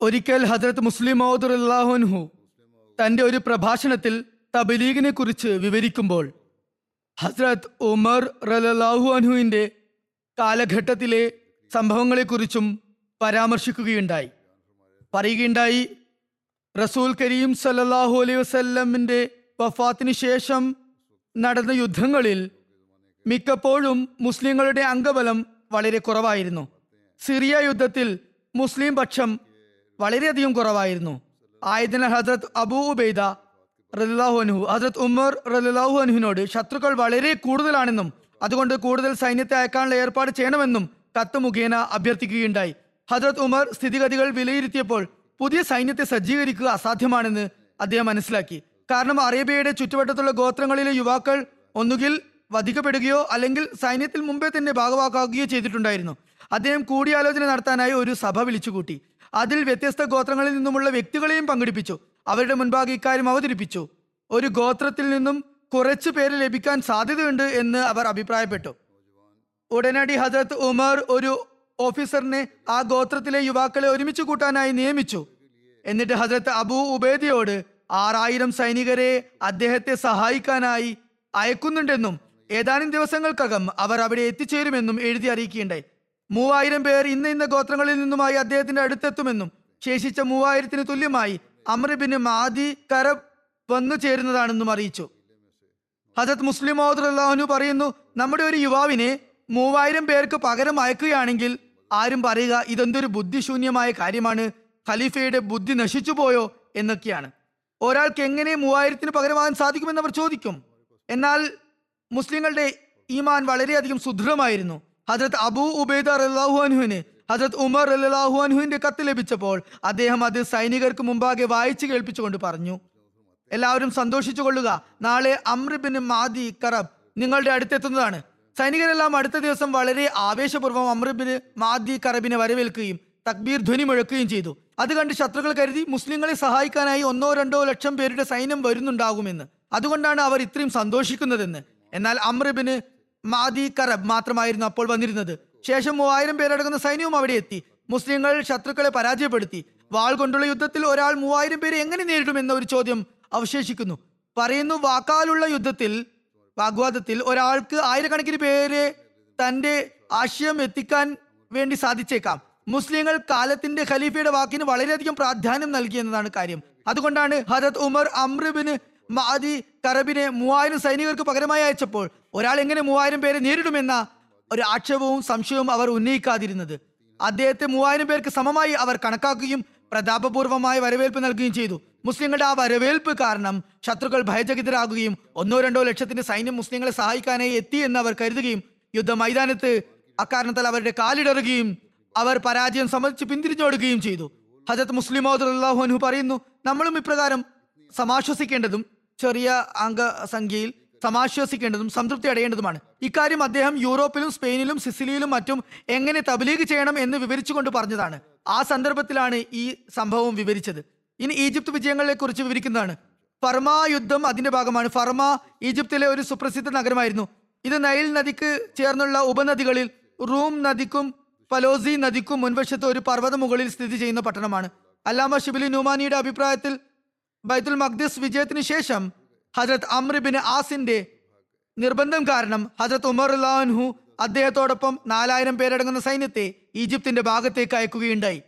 ഒരിക്കൽ ഹജ്രത് മുസ്ലിം മൗദുല്ലാഹുൻഹു തന്റെ ഒരു പ്രഭാഷണത്തിൽ തബലീഗിനെ കുറിച്ച് വിവരിക്കുമ്പോൾ ഹസ്രത് ഉമർ റലാഹു അൻഹുവിന്റെ കാലഘട്ടത്തിലെ സംഭവങ്ങളെക്കുറിച്ചും പരാമർശിക്കുകയുണ്ടായി. പറയുകയുണ്ടായി റസൂൽ കരീം സല്ലാഹു അലൈഹി വസ്ല്ലമിന്റെ വഫാത്തിന് ശേഷം നടന്ന യുദ്ധങ്ങളിൽ മിക്കപ്പോഴും മുസ്ലിങ്ങളുടെ അംഗബലം വളരെ കുറവായിരുന്നു. സിറിയ യുദ്ധത്തിൽ മുസ്ലിം പക്ഷം വളരെയധികം കുറവായിരുന്നു. ആയതിനാൽ ഹജ്രത് അബൂ ഉബൈദ റലാഹു അനുഹു ഹജ്രത് ഉമർ റലാഹു അനുഹിനോട് ശത്രുക്കൾ വളരെ കൂടുതലാണെന്നും അതുകൊണ്ട് കൂടുതൽ സൈന്യത്തെ അയക്കാനുള്ള ഏർപ്പാട് ചെയ്യണമെന്നും കത്ത് മുഖേന അഭ്യർത്ഥിക്കുകയുണ്ടായി. ഹജ്രത് ഉമർ സ്ഥിതിഗതികൾ വിലയിരുത്തിയപ്പോൾ പുതിയ സൈന്യത്തെ സജ്ജീകരിക്കുക അസാധ്യമാണെന്ന് അദ്ദേഹം മനസ്സിലാക്കി. കാരണം അറേബ്യയുടെ ചുറ്റുവട്ടത്തുള്ള ഗോത്രങ്ങളിലെ യുവാക്കൾ ഒന്നുകിൽ വധിക്കപ്പെടുകയോ അല്ലെങ്കിൽ സൈന്യത്തിൽ മുമ്പേ തന്നെ ഭാഗവാക്കുകയോ ചെയ്തിട്ടുണ്ടായിരുന്നു. അദ്ദേഹം കൂടിയാലോചന നടത്താനായി ഒരു സഭ വിളിച്ചുകൂട്ടി. അതിൽ വ്യത്യസ്ത ഗോത്രങ്ങളിൽ നിന്നുമുള്ള വ്യക്തികളെയും പങ്കെടുപ്പിച്ചു. അവരുടെ മുൻപാകെ ഇക്കാര്യം അവതരിപ്പിച്ചു. ഒരു ഗോത്രത്തിൽ നിന്നും കുറച്ചു പേര് ലഭിക്കാൻ സാധ്യതയുണ്ട് എന്ന് അവർ അഭിപ്രായപ്പെട്ടു. ഉടനടി ഹജറത്ത് ഉമർ ഒരു ഓഫീസറിനെ ആ ഗോത്രത്തിലെ യുവാക്കളെ ഒരുമിച്ച് കൂട്ടാനായി നിയമിച്ചു. എന്നിട്ട് ഹജരത്ത് അബൂ ഉബേദിയോട് ആറായിരം സൈനികരെ അദ്ദേഹത്തെ സഹായിക്കാനായി അയക്കുന്നുണ്ടെന്നും ഏതാനും ദിവസങ്ങൾക്കകം അവർ അവിടെ എത്തിച്ചേരുമെന്നും എഴുതി അറിയിക്കുകയുണ്ടായി. മൂവായിരം പേർ ഇന്ന ഇന്ന ഗോത്രങ്ങളിൽ നിന്നുമായി അദ്ദേഹത്തിന്റെ അടുത്തെത്തുമെന്നും ശേഷിച്ച മൂവായിരത്തിന് തുല്യമായി അമ്രബിന് മാദി കരബ് വന്നു ചേരുന്നതാണെന്നും അറിയിച്ചു. ഹജത് മുസ്ലിം അള്ളാഹുനു പറയുന്നു നമ്മുടെ ഒരു യുവാവിനെ മൂവായിരം പേർക്ക് പകരം അയക്കുകയാണെങ്കിൽ ആരും പറയുക ഇതെന്തൊരു ബുദ്ധിശൂന്യമായ കാര്യമാണ് ഖലീഫയുടെ ബുദ്ധി നശിച്ചു പോയോ എന്നൊക്കെയാണ്. ഒരാൾക്ക് എങ്ങനെ മൂവായിരത്തിന് പകരമാകാൻ സാധിക്കുമെന്ന് അവർ ചോദിക്കും. എന്നാൽ മുസ്ലിങ്ങളുടെ ഈമാൻ വളരെയധികം സുദൃഢമായിരുന്നു. ഹജരത് അബൂ ഉബൈദ റല്ലാഹു അൻഹുവിന് ഹജരത് ഉമർ റല്ലാഹു അൻഹുവിന്റെ കത്ത് ലഭിച്ചപ്പോൾ അദ്ദേഹം അത് സൈനികർക്ക് മുമ്പാകെ വായിച്ചു കേൾപ്പിച്ചുകൊണ്ട് പറഞ്ഞു. എല്ലാവരും സന്തോഷിച്ചു കൊള്ളുക നാളെ അമ്രിബിൻ മാദി കറബ് നിങ്ങളുടെ അടുത്തെത്തുന്നതാണ്. സൈനികരെല്ലാം അടുത്ത ദിവസം വളരെ ആവേശപൂർവം അമ്രിബിന് മാദി കറബിനെ വരവേൽക്കുകയും തക്ബീർ ധ്വനി മുഴക്കുകയും ചെയ്തു. അത് കണ്ട് ശത്രുക്കൾ കരുതി മുസ്ലിങ്ങളെ സഹായിക്കാനായി ഒന്നോ രണ്ടോ ലക്ഷം പേരുടെ സൈന്യം വരുന്നുണ്ടാകുമെന്ന്. അതുകൊണ്ടാണ് അവർ ഇത്രയും സന്തോഷിക്കുന്നതെന്ന്. എന്നാൽ അമ്രിബിന് മാദി കറബ് മാത്രമായിരുന്നു അപ്പോൾ വന്നിരുന്നത്. ശേഷം മൂവായിരം പേരടങ്ങുന്ന സൈന്യവും അവിടെ എത്തി. മുസ്ലിങ്ങൾ ശത്രുക്കളെ പരാജയപ്പെടുത്തി. വാൾ കൊണ്ടുള്ള യുദ്ധത്തിൽ ഒരാൾ മൂവായിരം പേരെ എങ്ങനെ നേരിടുമെന്ന ഒരു ചോദ്യം അവശേഷിക്കുന്നു. പറയുന്നു വാക്കാലുള്ള യുദ്ധത്തിൽ വാഗ്വാദത്തിൽ ഒരാൾക്ക് ആയിരക്കണക്കിന് പേരെ തന്റെ ആശയം എത്തിക്കാൻ വേണ്ടി സാധിച്ചേക്കാം. മുസ്ലിങ്ങൾ കാലത്തിന്റെ ഖലീഫയുടെ വാക്കിന് വളരെയധികം പ്രാധാന്യം നൽകി എന്നതാണ് കാര്യം. അതുകൊണ്ടാണ് ഹജത് ഉമർ അമ്രുബിന് മാദി കറബിനെ മൂവായിരം സൈനികർക്ക് പകരമായി അയച്ചപ്പോൾ ഒരാൾ എങ്ങനെ മൂവായിരം പേരെ നേരിടുമെന്ന ഒരു ആക്ഷേപവും സംശയവും അവർ ഉന്നയിക്കാതിരുന്നത്. അദ്ദേഹത്തെ മൂവായിരം പേർക്ക് സമമായി അവർ കണക്കാക്കുകയും പ്രതാപപൂർവമായ വരവേൽപ്പ് നൽകുകയും ചെയ്തു. മുസ്ലിങ്ങളുടെ ആ വരവേൽപ്പ് കാരണം ശത്രുക്കൾ ഭയചകിതരാകുകയും ഒന്നോ രണ്ടോ ലക്ഷത്തിന്റെ സൈന്യം മുസ്ലിങ്ങളെ സഹായിക്കാനായി എത്തി എന്ന് അവർ കരുതുകയും യുദ്ധ മൈതാനത്ത് അക്കാരണത്താൽ അവരുടെ കാലിടറുകയും അവർ പരാജയം സമ്മതിച്ച് പിന്തിരിഞ്ഞോടുകയും ചെയ്തു. ഹജത് മുസ്ലിം അള്ളാഹു അനു പറയുന്നു നമ്മളും ഇപ്രകാരം സമാശ്വസിക്കേണ്ടതും ചെറിയ അംഗസംഖ്യയിൽ സമാശ്വസിക്കേണ്ടതും സംതൃപ്തി അടയേണ്ടതുമാണ്. ഇക്കാര്യം അദ്ദേഹം യൂറോപ്പിലും സ്പെയിനിലും സിസിലിയിലും മറ്റും എങ്ങനെ തബ്ലീഗ് ചെയ്യണം എന്ന് വിവരിച്ചുകൊണ്ട് പറഞ്ഞതാണ്. ആ സന്ദർഭത്തിലാണ് ഈ സംഭവം വിവരിച്ചത്. ഇനി ഈജിപ്ത് വിജയങ്ങളെ കുറിച്ച് വിവരിക്കുന്നതാണ്. ഫർമ യുദ്ധം അതിന്റെ ഭാഗമാണ്. ഫർമ ഈജിപ്തിലെ ഒരു സുപ്രസിദ്ധ നഗരമായിരുന്നു. ഇത് നൈൽ നദിക്ക് ചേർന്നുള്ള ഉപനദികളിൽ റൂം നദിക്കും ഫലോസി നദിക്കും മുൻവശത്ത് ഒരു പർവത മുകളിൽ സ്ഥിതി ചെയ്യുന്ന പട്ടണമാണ്. അല്ലാമ ഷിബിലി നുമാനിയുടെ അഭിപ്രായത്തിൽ ബൈത്തുൽ മഖ്ദിസ് വിജയത്തിന് ശേഷം ഹജരത് അമ്രിബിൻ ആസിന്റെ നിർബന്ധം കാരണം ഹജരത് ഉമർ അള്ളാഹു അദ്ദേഹത്തോടൊപ്പം നാലായിരം പേരടങ്ങുന്ന സൈന്യത്തെ ഈജിപ്തിന്റെ ഭാഗത്തേക്ക് അയക്കുകയുണ്ടായി.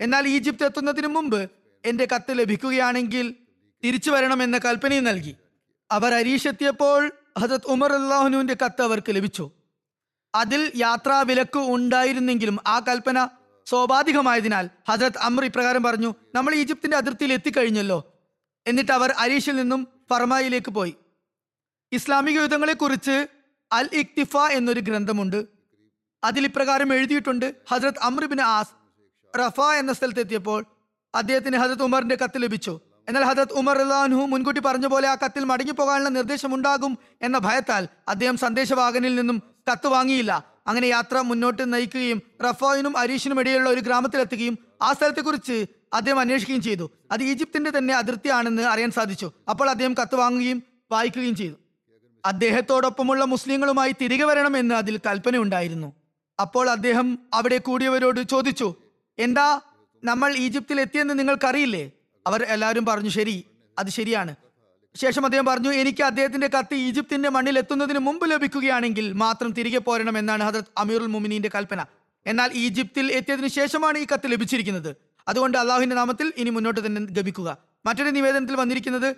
എന്നാൽ ഈജിപ്ത് എത്തുന്നതിന് മുമ്പ് എന്റെ കത്ത് ലഭിക്കുകയാണെങ്കിൽ തിരിച്ചു വരണമെന്ന കൽപ്പനയും നൽകി. അവർ അരീഷ് എത്തിയപ്പോൾ ഹജരത് ഉമർ അള്ളാഹുനുവിന്റെ കത്ത് അവർക്ക് ലഭിച്ചു. അതിൽ യാത്രാ വിലക്ക് ഉണ്ടായിരുന്നെങ്കിലും ആ കൽപ്പന സ്വാഭാവികമായതിനാൽ ഹജരത് അമർ ഇപ്രകാരം പറഞ്ഞു നമ്മൾ ഈജിപ്തിന്റെ അതിർത്തിയിൽ എത്തിക്കഴിഞ്ഞല്ലോ. എന്നിട്ട് അവർ അരീഷിൽ നിന്നും ഫർമായിലേക്ക് പോയി. ഇസ്ലാമിക യുദ്ധങ്ങളെക്കുറിച്ച് അൽ ഇക്തിഫ എന്നൊരു ഗ്രന്ഥമുണ്ട്. അതിൽ ഇപ്രകാരം എഴുതിയിട്ടുണ്ട് ഹജ്രത് അമ്രുബിൻ ആസ് റഫ എന്ന സ്ഥലത്തെത്തിയപ്പോൾ അദ്ദേഹത്തിന് ഹജരത് ഉമറിന്റെ കത്ത് ലഭിച്ചു. എന്നാൽ ഹജരത് ഉമർ അള്ളാഹു മുൻകൂട്ടി പറഞ്ഞ പോലെ ആ കത്തിൽ മടങ്ങി പോകാനുള്ള നിർദ്ദേശമുണ്ടാകും എന്ന ഭയത്താൽ അദ്ദേഹം സന്ദേശവാഹനിൽ നിന്നും കത്ത് വാങ്ങിയില്ല. അങ്ങനെ യാത്ര മുന്നോട്ട് നയിക്കുകയും റഫായിനും അരീഷിനും ഇടയിലുള്ള ഒരു ഗ്രാമത്തിലെത്തുകയും ആ സ്ഥലത്തെക്കുറിച്ച് അദ്ദേഹം അന്വേഷിക്കുകയും ചെയ്തു. അത് ഈജിപ്തിന്റെ തന്നെ അതിർത്തിയാണെന്ന് അറിയാൻ സാധിച്ചു. അപ്പോൾ അദ്ദേഹം കത്ത് വാങ്ങുകയും വായിക്കുകയും ചെയ്തു. അദ്ദേഹത്തോടൊപ്പമുള്ള മുസ്ലിങ്ങളുമായി തിരികെ വരണമെന്ന് അതിൽ കൽപ്പനയുണ്ടായിരുന്നു. അപ്പോൾ അദ്ദേഹം അവിടെ കൂടിയവരോട് ചോദിച്ചു എന്താ നമ്മൾ ഈജിപ്തിൽ എത്തിയെന്ന് നിങ്ങൾക്കറിയില്ലേ? അവർ എല്ലാവരും പറഞ്ഞു ശരി അത് ശരിയാണ്. ശേഷം അദ്ദേഹം പറഞ്ഞു എനിക്ക് അദ്ദേഹത്തിന്റെ കത്ത് ഈജിപ്തിന്റെ മണ്ണിൽ എത്തുന്നതിന് മുമ്പ് ലഭിക്കുകയാണെങ്കിൽ മാത്രം തിരികെ പോരണം എന്നാണ് ഹജരത് അമീറുൽ മുമിനീന്റെ കൽപ്പന. എന്നാൽ ഈജിപ്തിൽ എത്തിയതിനു ശേഷമാണ് ഈ കത്ത് ലഭിച്ചിരിക്കുന്നത്. അതുകൊണ്ട് അള്ളാഹുവിന്റെ നാമത്തിൽ ഇനി മുന്നോട്ട് തന്നെ ഗമിക്കുക മറ്റൊരു നിവേദനത്തിൽ വന്നിരിക്കുന്നത്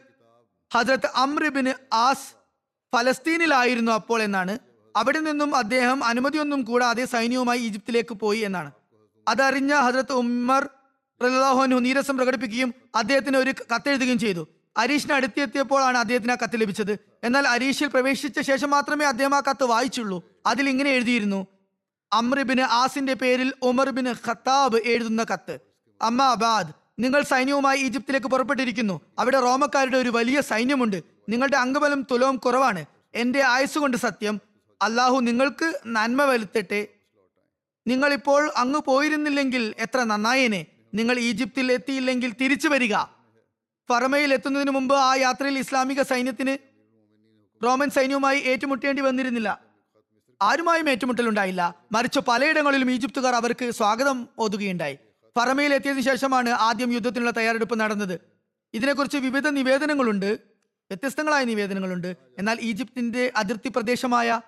ഹജ്രത്ത് അമ്രിബിൻ ആസ് ഫലസ്തീനിലായിരുന്നു അപ്പോൾ എന്നാണ്. അവിടെ നിന്നും അദ്ദേഹം അനുമതിയൊന്നും കൂടാതെ സൈന്യവുമായി ഈജിപ്തിലേക്ക് പോയി എന്നാണ്. അതറിഞ്ഞ ഹജ്രത്ത് ഉമ്മർ റഹ്ലാഹുനു നീരസം പ്രകടിപ്പിക്കുകയും അദ്ദേഹത്തിന് ഒരു കത്തെഴുതുകയും ചെയ്തു. അരീഷിന് അടുത്തെത്തിയപ്പോഴാണ് അദ്ദേഹത്തിന് ആ കത്ത് ലഭിച്ചത്. എന്നാൽ അരീഷിൽ പ്രവേശിച്ച ശേഷം മാത്രമേ അദ്ദേഹം ആ കത്ത് വായിച്ചുള്ളൂ. അതിൽ ഇങ്ങനെ എഴുതിയിരുന്നു. അമ്രിബിന് ആസിന്റെ പേരിൽ ഉമർ ബിൻ ഖത്താബ് എഴുതുന്ന കത്ത്. അമ്മ അബാദ് നിങ്ങൾ സൈന്യവുമായി ഈജിപ്തിലേക്ക് പുറപ്പെട്ടിരിക്കുന്നു. അവിടെ റോമക്കാരുടെ ഒരു വലിയ സൈന്യമുണ്ട്. നിങ്ങളുടെ അംഗബലം തുലവും കുറവാണ്. എന്റെ ആയുസ്സുകൊണ്ട് സത്യം അള്ളാഹു നിങ്ങൾക്ക് നന്മ വരുത്തട്ടെ. നിങ്ങൾ ഇപ്പോൾ അങ്ങ് പോയിരുന്നില്ലെങ്കിൽ എത്ര നന്നായേനെ. നിങ്ങൾ ഈജിപ്തിൽ എത്തിയില്ലെങ്കിൽ തിരിച്ചു വരിക. ഫറമയിൽ എത്തുന്നതിന് മുമ്പ് ആ യാത്രയിൽ ഇസ്ലാമിക സൈന്യത്തിന് റോമൻ സൈന്യവുമായി ഏറ്റുമുട്ടേണ്ടി വന്നിരുന്നില്ല. ആരുമായും ഏറ്റുമുട്ടലുണ്ടായില്ല. മറിച്ച് പലയിടങ്ങളിലും ഈജിപ്തുകാർ അവർക്ക് സ്വാഗതം ഓതുകയുണ്ടായി. ഫറമയിൽ എത്തിയതിനു ശേഷമാണ് ആദ്യം യുദ്ധത്തിനുള്ള തയ്യാറെടുപ്പ് നടന്നത്. ഇതിനെക്കുറിച്ച് വിവിധ നിവേദനങ്ങളുണ്ട്. വ്യത്യസ്തങ്ങളായ നിവേദനങ്ങളുണ്ട്. എന്നാൽ ഈജിപ്തിന്റെ അതിർത്തി പ്രദേശമായ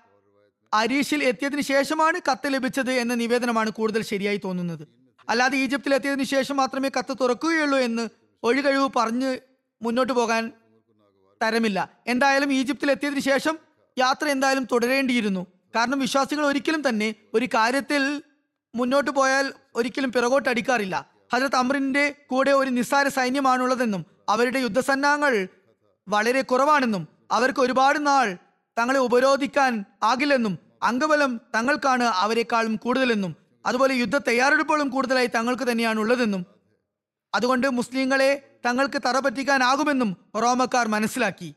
അരീഷിൽ എത്തിയതിനു ശേഷമാണ് കത്ത് ലഭിച്ചത് എന്ന നിവേദനമാണ് കൂടുതൽ ശരിയായി തോന്നുന്നത്. അല്ലാതെ ഈജിപ്തിൽ എത്തിയതിനു ശേഷം മാത്രമേ കത്ത് തുറക്കുകയുള്ളൂ എന്ന് ഒഴികഴിവ് പറഞ്ഞ് മുന്നോട്ട് പോകാൻ തരമില്ല. എന്തായാലും ഈജിപ്തിൽ എത്തിയതിനു ശേഷം യാത്ര എന്തായാലും തുടരേണ്ടിയിരുന്നു. കാരണം വിശ്വാസികൾ ഒരിക്കലും തന്നെ ഒരു കാര്യത്തിൽ മുന്നോട്ട് പോയാൽ ഒരിക്കലും പിറകോട്ട് അടിക്കാറില്ല. ഹജരത് അമറിന്റെ കൂടെ ഒരു നിസ്സാര സൈന്യമാണുള്ളതെന്നും അവരുടെ യുദ്ധസന്നാഹങ്ങൾ വളരെ കുറവാണെന്നും അവർക്ക് ഒരുപാട് നാൾ തങ്ങളെ ഉപരോധിക്കാൻ ആകില്ലെന്നും അംഗബലം തങ്ങൾക്കാണ് അവരെക്കാളും കൂടുതലെന്നും അതുപോലെ യുദ്ധ തയ്യാറെടുപ്പുകളും കൂടുതലായി തങ്ങൾക്ക് തന്നെയാണ് ഉള്ളതെന്നും അതുകൊണ്ട് മുസ്ലിങ്ങളെ തങ്ങൾക്ക് തറ പറ്റിക്കാനാകുമെന്നും റോമക്കാർ മനസ്സിലാക്കി.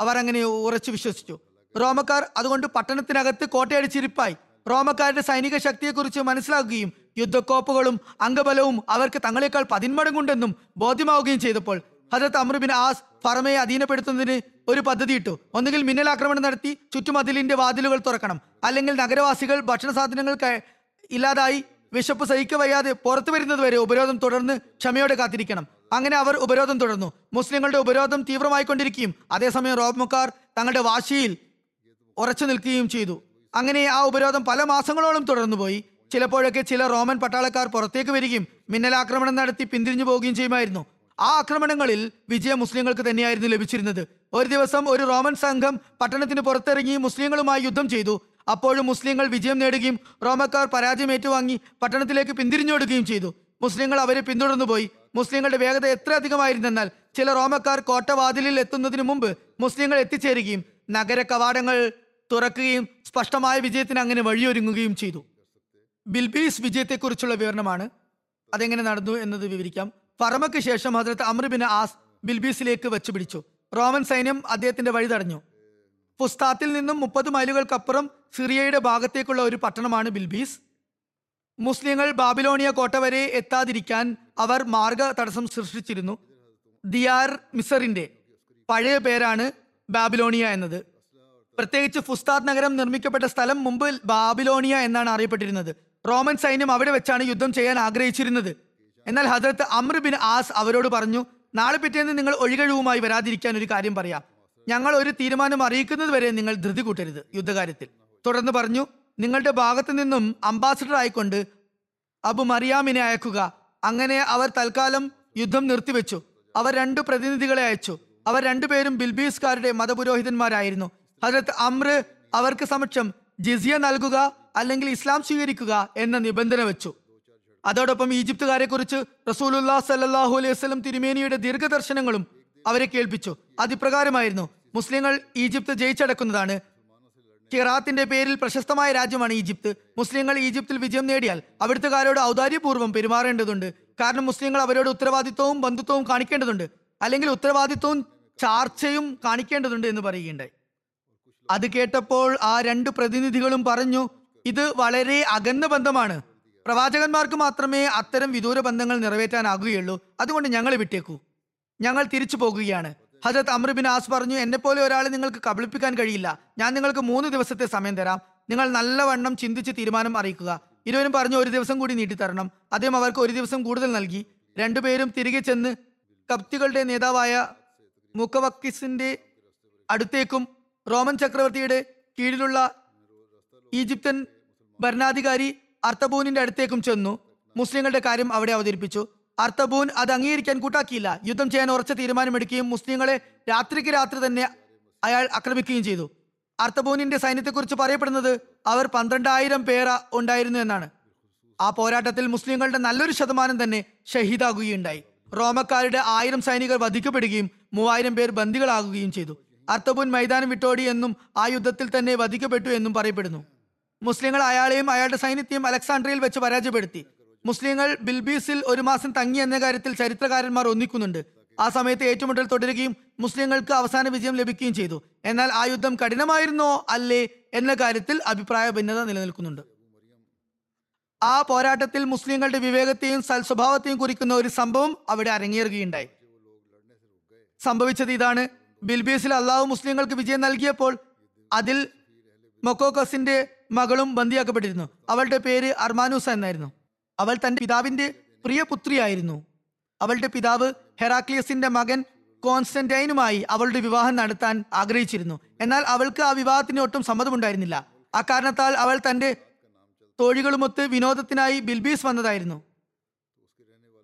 അവർ അങ്ങനെ ഉറച്ചു വിശ്വസിച്ചു. റോമക്കാർ അതുകൊണ്ട് പട്ടണത്തിനകത്ത് കോട്ടയടിച്ചിരിപ്പായി. റോമക്കാരുടെ സൈനിക ശക്തിയെക്കുറിച്ച് മനസ്സിലാക്കുകയും യുദ്ധക്കോപ്പുകളും അംഗബലവും അവർക്ക് തങ്ങളെക്കാൾ പതിന്മടങ്ങുണ്ടെന്നും ബോധ്യമാവുകയും ചെയ്തപ്പോൾ ഹജത് അമ്രുബിൻ ആസ് ഫറമയെ അധീനപ്പെടുത്തുന്നതിന് ഒരു പദ്ധതി ഇട്ടു ഒന്നുകിൽ മിന്നലാക്രമണം നടത്തി ചുറ്റുമതിലിന്റെ വാതിലുകൾ തുറക്കണം. അല്ലെങ്കിൽ നഗരവാസികൾ ഭക്ഷണ സാധനങ്ങൾ ഇല്ലാതായി വിശപ്പ് സഹിക്ക വയ്യാതെ പുറത്തു വരുന്നതുവരെ ഉപരോധം തുടർന്ന് ക്ഷമയോടെ കാത്തിരിക്കണം. അങ്ങനെ അവർ ഉപരോധം തുടർന്നു. മുസ്ലിങ്ങളുടെ ഉപരോധം തീവ്രമായിക്കൊണ്ടിരിക്കുകയും അതേസമയം റോമക്കാർ തങ്ങളുടെ വാശിയിൽ ഉറച്ചു നിൽക്കുകയും ചെയ്തു. അങ്ങനെ ആ ഉപരോധം പല മാസങ്ങളോളം തുടർന്നുപോയി. ചിലപ്പോഴൊക്കെ ചില റോമൻ പട്ടാളക്കാർ പുറത്തേക്ക് വരികയും മിന്നലാക്രമണം നടത്തി പിന്തിരിഞ്ഞു പോവുകയും ചെയ്യുമായിരുന്നു. ആ ആക്രമണങ്ങളിൽ വിജയം മുസ്ലിങ്ങൾക്ക് തന്നെയായിരുന്നു ലഭിച്ചിരുന്നത്. ഒരു ദിവസം ഒരു റോമൻ സംഘം പട്ടണത്തിന് പുറത്തിറങ്ങി മുസ്ലിങ്ങളുമായി യുദ്ധം ചെയ്തു. അപ്പോഴും മുസ്ലിങ്ങൾ വിജയം നേടുകയും റോമക്കാർ പരാജയം ഏറ്റുവാങ്ങി പട്ടണത്തിലേക്ക് പിന്തിരിഞ്ഞോടുകയും ചെയ്തു. മുസ്ലിങ്ങൾ അവരെ പിന്തുടർന്നു പോയി. മുസ്ലിങ്ങളുടെ വേഗത എത്ര അധികമായിരുന്നെന്നാൽ ചില റോമക്കാർ കോട്ടവാതിലിൽ എത്തുന്നതിന് മുമ്പ് മുസ്ലിങ്ങൾ എത്തിച്ചേരുകയും നഗര കവാടങ്ങൾ തുറക്കുകയും സ്പഷ്ടമായ വിജയത്തിന് അങ്ങനെ വഴിയൊരുങ്ങുകയും ചെയ്തു. ബിൽബീസ് വിജയത്തെക്കുറിച്ചുള്ള വിവരണമാണ് അതെങ്ങനെ നടന്നു എന്നത് വിവരിക്കാം. ഫറമയ്ക്ക് ശേഷം ഹജ്രത്ത് അമ്രബിന് ആസ് ബിൽബീസിലേക്ക് വെച്ചുപിടിച്ചു റോമൻ സൈന്യം അദ്ദേഹത്തിന്റെ വഴി തടഞ്ഞു. പുസ്താത്തിൽ നിന്നും മുപ്പത് മൈലുകൾക്കപ്പുറം സിറിയയുടെ ഭാഗത്തേക്കുള്ള ഒരു പട്ടണമാണ് ബിൽബീസ്. മുസ്ലിങ്ങൾ ബാബിലോണിയ കോട്ട വരെ എത്താതിരിക്കാൻ അവർ മാർഗ തടസ്സം സൃഷ്ടിച്ചിരുന്നു. ദിയാർ മിസറിന്റെ പഴയ പേരാണ് ബാബിലോണിയ എന്നത്. പ്രത്യേകിച്ച് ഫുസ്താദ് നഗരം നിർമ്മിക്കപ്പെട്ട സ്ഥലം മുമ്പ് ബാബിലോണിയ എന്നാണ് അറിയപ്പെട്ടിരുന്നത്. റോമൻ സൈന്യം അവിടെ വെച്ചാണ് യുദ്ധം ചെയ്യാൻ ആഗ്രഹിച്ചിരുന്നത്. എന്നാൽ ഹജരത്ത് അമ്ര ബിൻ ആസ് അവരോട് പറഞ്ഞു നാളെ പിറ്റേന്ന് നിങ്ങൾ ഒഴികഴിവുമായി വരാതിരിക്കാൻ ഒരു കാര്യം പറയാം. ഞങ്ങൾ ഒരു തീരുമാനം അറിയിക്കുന്നത് വരെ നിങ്ങൾ ധൃതി കൂട്ടരുത് യുദ്ധകാര്യത്തിൽ. തുടർന്ന് പറഞ്ഞു നിങ്ങളുടെ ഭാഗത്തു നിന്നും അംബാസഡർ ആയിക്കൊണ്ട് അബു മറിയാമിനെ അയക്കുക. അങ്ങനെ അവർ തൽക്കാലം യുദ്ധം നിർത്തിവെച്ചു. അവർ രണ്ടു പ്രതിനിധികളെ അയച്ചു. അവർ രണ്ടുപേരും ബിൽബീസ്കാരുടെ മതപുരോഹിതന്മാരായിരുന്നു. ഹജരത്ത് അമ്ര അവർക്ക് സമക്ഷം ജിസിയ നൽകുക അല്ലെങ്കിൽ ഇസ്ലാം സ്വീകരിക്കുക എന്ന നിബന്ധന വെച്ചു. അതോടൊപ്പം ഈജിപ്തുകാരെ കുറിച്ച് റസൂലുല്ലാ സല്ലാഹു അലൈഹി വസ്ലം തിരുമേനിയുടെ ദീർഘദർശനങ്ങളും അവരെ കേൾപ്പിച്ചു. അതിപ്രകാരമായിരുന്നു മുസ്ലിങ്ങൾ ഈജിപ്ത് ജയിച്ചടക്കുന്നതാണ്. കിറാത്തിന്റെ പേരിൽ പ്രശസ്തമായ രാജ്യമാണ് ഈജിപ്ത്. മുസ്ലിങ്ങൾ ഈജിപ്തിൽ വിജയം നേടിയാൽ അവിടുത്തുകാരോട് ഔദാര്യപൂർവം പെരുമാറേണ്ടതുണ്ട്. കാരണം മുസ്ലിങ്ങൾ അവരോട് ഉത്തരവാദിത്വവും ബന്ധുത്വവും കാണിക്കേണ്ടതുണ്ട്. അല്ലെങ്കിൽ ഉത്തരവാദിത്വവും ചാർച്ചയും കാണിക്കേണ്ടതുണ്ട് എന്ന് പറയുകയുണ്ടായി. അത് കേട്ടപ്പോൾ ആ രണ്ട് പ്രതിനിധികളും പറഞ്ഞു ഇത് വളരെ അകന്ന ബന്ധമാണ്. പ്രവാചകന്മാർക്ക് മാത്രമേ അത്തരം വിദൂര ബന്ധങ്ങൾ നിറവേറ്റാനാകുകയുള്ളൂ. അതുകൊണ്ട് ഞങ്ങളെ വിട്ടേക്കൂ. ഞങ്ങൾ തിരിച്ചു പോകുകയാണ്. ഹജത് അമ്രുബിൻ ആസ് പറഞ്ഞു എന്നെ പോലെ ഒരാളെ നിങ്ങൾക്ക് കബളിപ്പിക്കാൻ കഴിയില്ല. ഞാൻ നിങ്ങൾക്ക് മൂന്ന് ദിവസത്തെ സമയം തരാം. നിങ്ങൾ നല്ലവണ്ണം ചിന്തിച്ച് തീരുമാനം അറിയിക്കുക. ഇരുവരും പറഞ്ഞു ഒരു ദിവസം കൂടി നീട്ടിത്തരണം. അദ്ദേഹം അവർക്ക് ഒരു ദിവസം കൂടുതൽ നൽകി. രണ്ടുപേരും തിരികെ ചെന്ന് കപ്തികളുടെ നേതാവായ മുക്കവക്കിസിന്റെ അടുത്തേക്കും റോമൻ ചക്രവർത്തിയുടെ കീഴിലുള്ള ഈജിപ്തൻ ഭരണാധികാരി അർത്തബൂനിന്റെ അടുത്തേക്കും ചെന്നു. മുസ്ലിങ്ങളുടെ കാര്യം അവിടെ അവതരിപ്പിച്ചു. അർത്തബൂൻ അത് അംഗീകരിക്കാൻ കൂട്ടാക്കിയില്ല. യുദ്ധം ചെയ്യാൻ ഉറച്ച തീരുമാനമെടുക്കുകയും മുസ്ലിങ്ങളെ രാത്രിക്ക് രാത്രി തന്നെ അയാൾ ആക്രമിക്കുകയും ചെയ്തു. അർത്തബൂനിന്റെ സൈന്യത്തെക്കുറിച്ച് പറയപ്പെടുന്നത് അവർ പന്ത്രണ്ടായിരം പേർ ഉണ്ടായിരുന്നു എന്നാണ്. ആ പോരാട്ടത്തിൽ മുസ്ലിങ്ങളുടെ നല്ലൊരു ശതമാനം തന്നെ ഷഹീദാകുകയുണ്ടായി. റോമക്കാരുടെ ആയിരം സൈനികർ വധിക്കപ്പെടുകയും മൂവായിരം പേർ ബന്ദികളാകുകയും ചെയ്തു. അർത്തബൂൻ മൈതാനം വിട്ടോടി എന്നും ആ യുദ്ധത്തിൽ തന്നെ വധിക്കപ്പെട്ടു എന്നും പറയപ്പെടുന്നു. മുസ്ലിങ്ങൾ അയാളെയും അയാളുടെ സൈന്യത്തെയും അലക്സാണ്ട്രിയയിൽ വെച്ച് പരാജയപ്പെടുത്തി. മുസ്ലിങ്ങൾ ബിൽബീസിൽ ഒരു മാസം തങ്ങി എന്ന കാര്യത്തിൽ ചരിത്രകാരന്മാർ ഒന്നിക്കുന്നുണ്ട്. ആ സമയത്ത് ഏറ്റുമുട്ടൽ തുടരുകയും മുസ്ലിങ്ങൾക്ക് അവസാന വിജയം ലഭിക്കുകയും ചെയ്തു. എന്നാൽ ആ യുദ്ധം കഠിനമായിരുന്നോ അല്ലേ എന്ന കാര്യത്തിൽ അഭിപ്രായ ഭിന്നത നിലനിൽക്കുന്നുണ്ട്. ആ പോരാട്ടത്തിൽ മുസ്ലിങ്ങളുടെ വിവേകത്തെയും സൽസ്വഭാവത്തെയും കുറിക്കുന്ന ഒരു സംഭവം അവിടെ അരങ്ങേറുകയുണ്ടായി. സംഭവിച്ചത് ഇതാണ്. ബിൽബീസിൽ അള്ളാഹു മുസ്ലിങ്ങൾക്ക് വിജയം നൽകിയപ്പോൾ അതിൽ മൊക്കോക്കസിന്റെ മകളും ബന്ദിയാക്കപ്പെട്ടിരുന്നു. അവളുടെ പേര് അർമാനൂസ എന്നായിരുന്നു. അവൾ തന്റെ പിതാവിന്റെ പ്രിയ പുത്രിയായിരുന്നു. അവളുടെ പിതാവ് ഹെറാക്ലിയസിന്റെ മകൻ കോൺസ്റ്റന്റൈനുമായി അവളുടെ വിവാഹം നടത്താൻ ആഗ്രഹിച്ചിരുന്നു. എന്നാൽ അവൾക്ക് ആ വിവാഹത്തിന് ഒട്ടും സമ്മതമുണ്ടായിരുന്നില്ല. അക്കാരണത്താൽ അവൾ തന്റെ തോഴികളുമൊത്ത് വിനോദത്തിനായി ബിൽബീസ് വന്നതായിരുന്നു.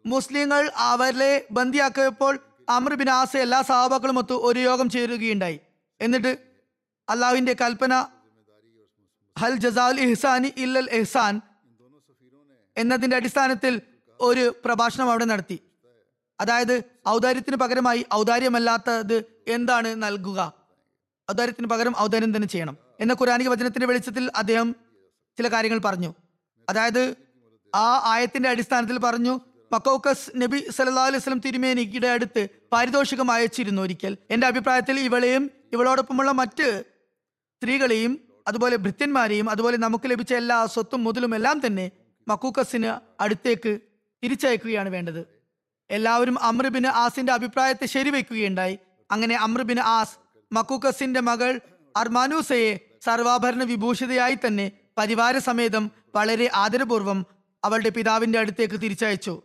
മുസ്ലിങ്ങൾ അവരെ ബന്ദിയാക്കിയപ്പോൾ അമർ ആസ എല്ലാ സഹാബാക്കളും ഒത്ത് ഒരു യോഗം ചേരുകയുണ്ടായി. എന്നിട്ട് അള്ളാഹുവിന്റെ കൽപ്പന ഹൽ ജസാൽ ഇഹ്സാനി ഇല്ലൽ എഹ്സാൻ എന്നതിന്റെ അടിസ്ഥാനത്തിൽ ഒരു പ്രഭാഷണം അവിടെ നടത്തി. അതായത് ഔദാര്യത്തിന് പകരമായി ഔദാര്യമല്ലാത്തത് എന്താണ് നൽകുക? ഔദാര്യത്തിന് പകരം ഔദാര്യം തന്നെ ചെയ്യണം. എന്ന ഖുരാനിക വചനത്തിന്റെ വെളിച്ചത്തിൽ അദ്ദേഹം ചില കാര്യങ്ങൾ പറഞ്ഞു. അതായത് ആ ആയത്തിന്റെ അടിസ്ഥാനത്തിൽ പറഞ്ഞു മക്കോക്കസ് നബി സല്ലാ അലൈഹി സ്വലം തിരുമേനിയുടെ അടുത്ത് പാരിതോഷികം അയച്ചിരുന്നു ഒരിക്കൽ. എന്റെ അഭിപ്രായത്തിൽ ഇവളെയും ഇവളോടൊപ്പമുള്ള മറ്റ് സ്ത്രീകളെയും അതുപോലെ ഭൃത്യന്മാരെയും അതുപോലെ നമുക്ക് ലഭിച്ച എല്ലാ സ്വത്തും മുതലും എല്ലാം തന്നെ മക്കൂക്കസിന് അടുത്തേക്ക് തിരിച്ചയക്കുകയാണ് വേണ്ടത്. എല്ലാവരും അമ്രബിന് ആസിന്റെ അഭിപ്രായത്തെ ശരിവെക്കുകയുണ്ടായി. അങ്ങനെ അമ്രബിന് ആസ് മക്കൂക്കസിന്റെ മകൾ അർമാനൂസയെ സർവാഭരണ വിഭൂഷിതയായി തന്നെ പരിവാര സമേതം വളരെ ആദരപൂർവം അവളുടെ പിതാവിന്റെ അടുത്തേക്ക് തിരിച്ചയച്ചു.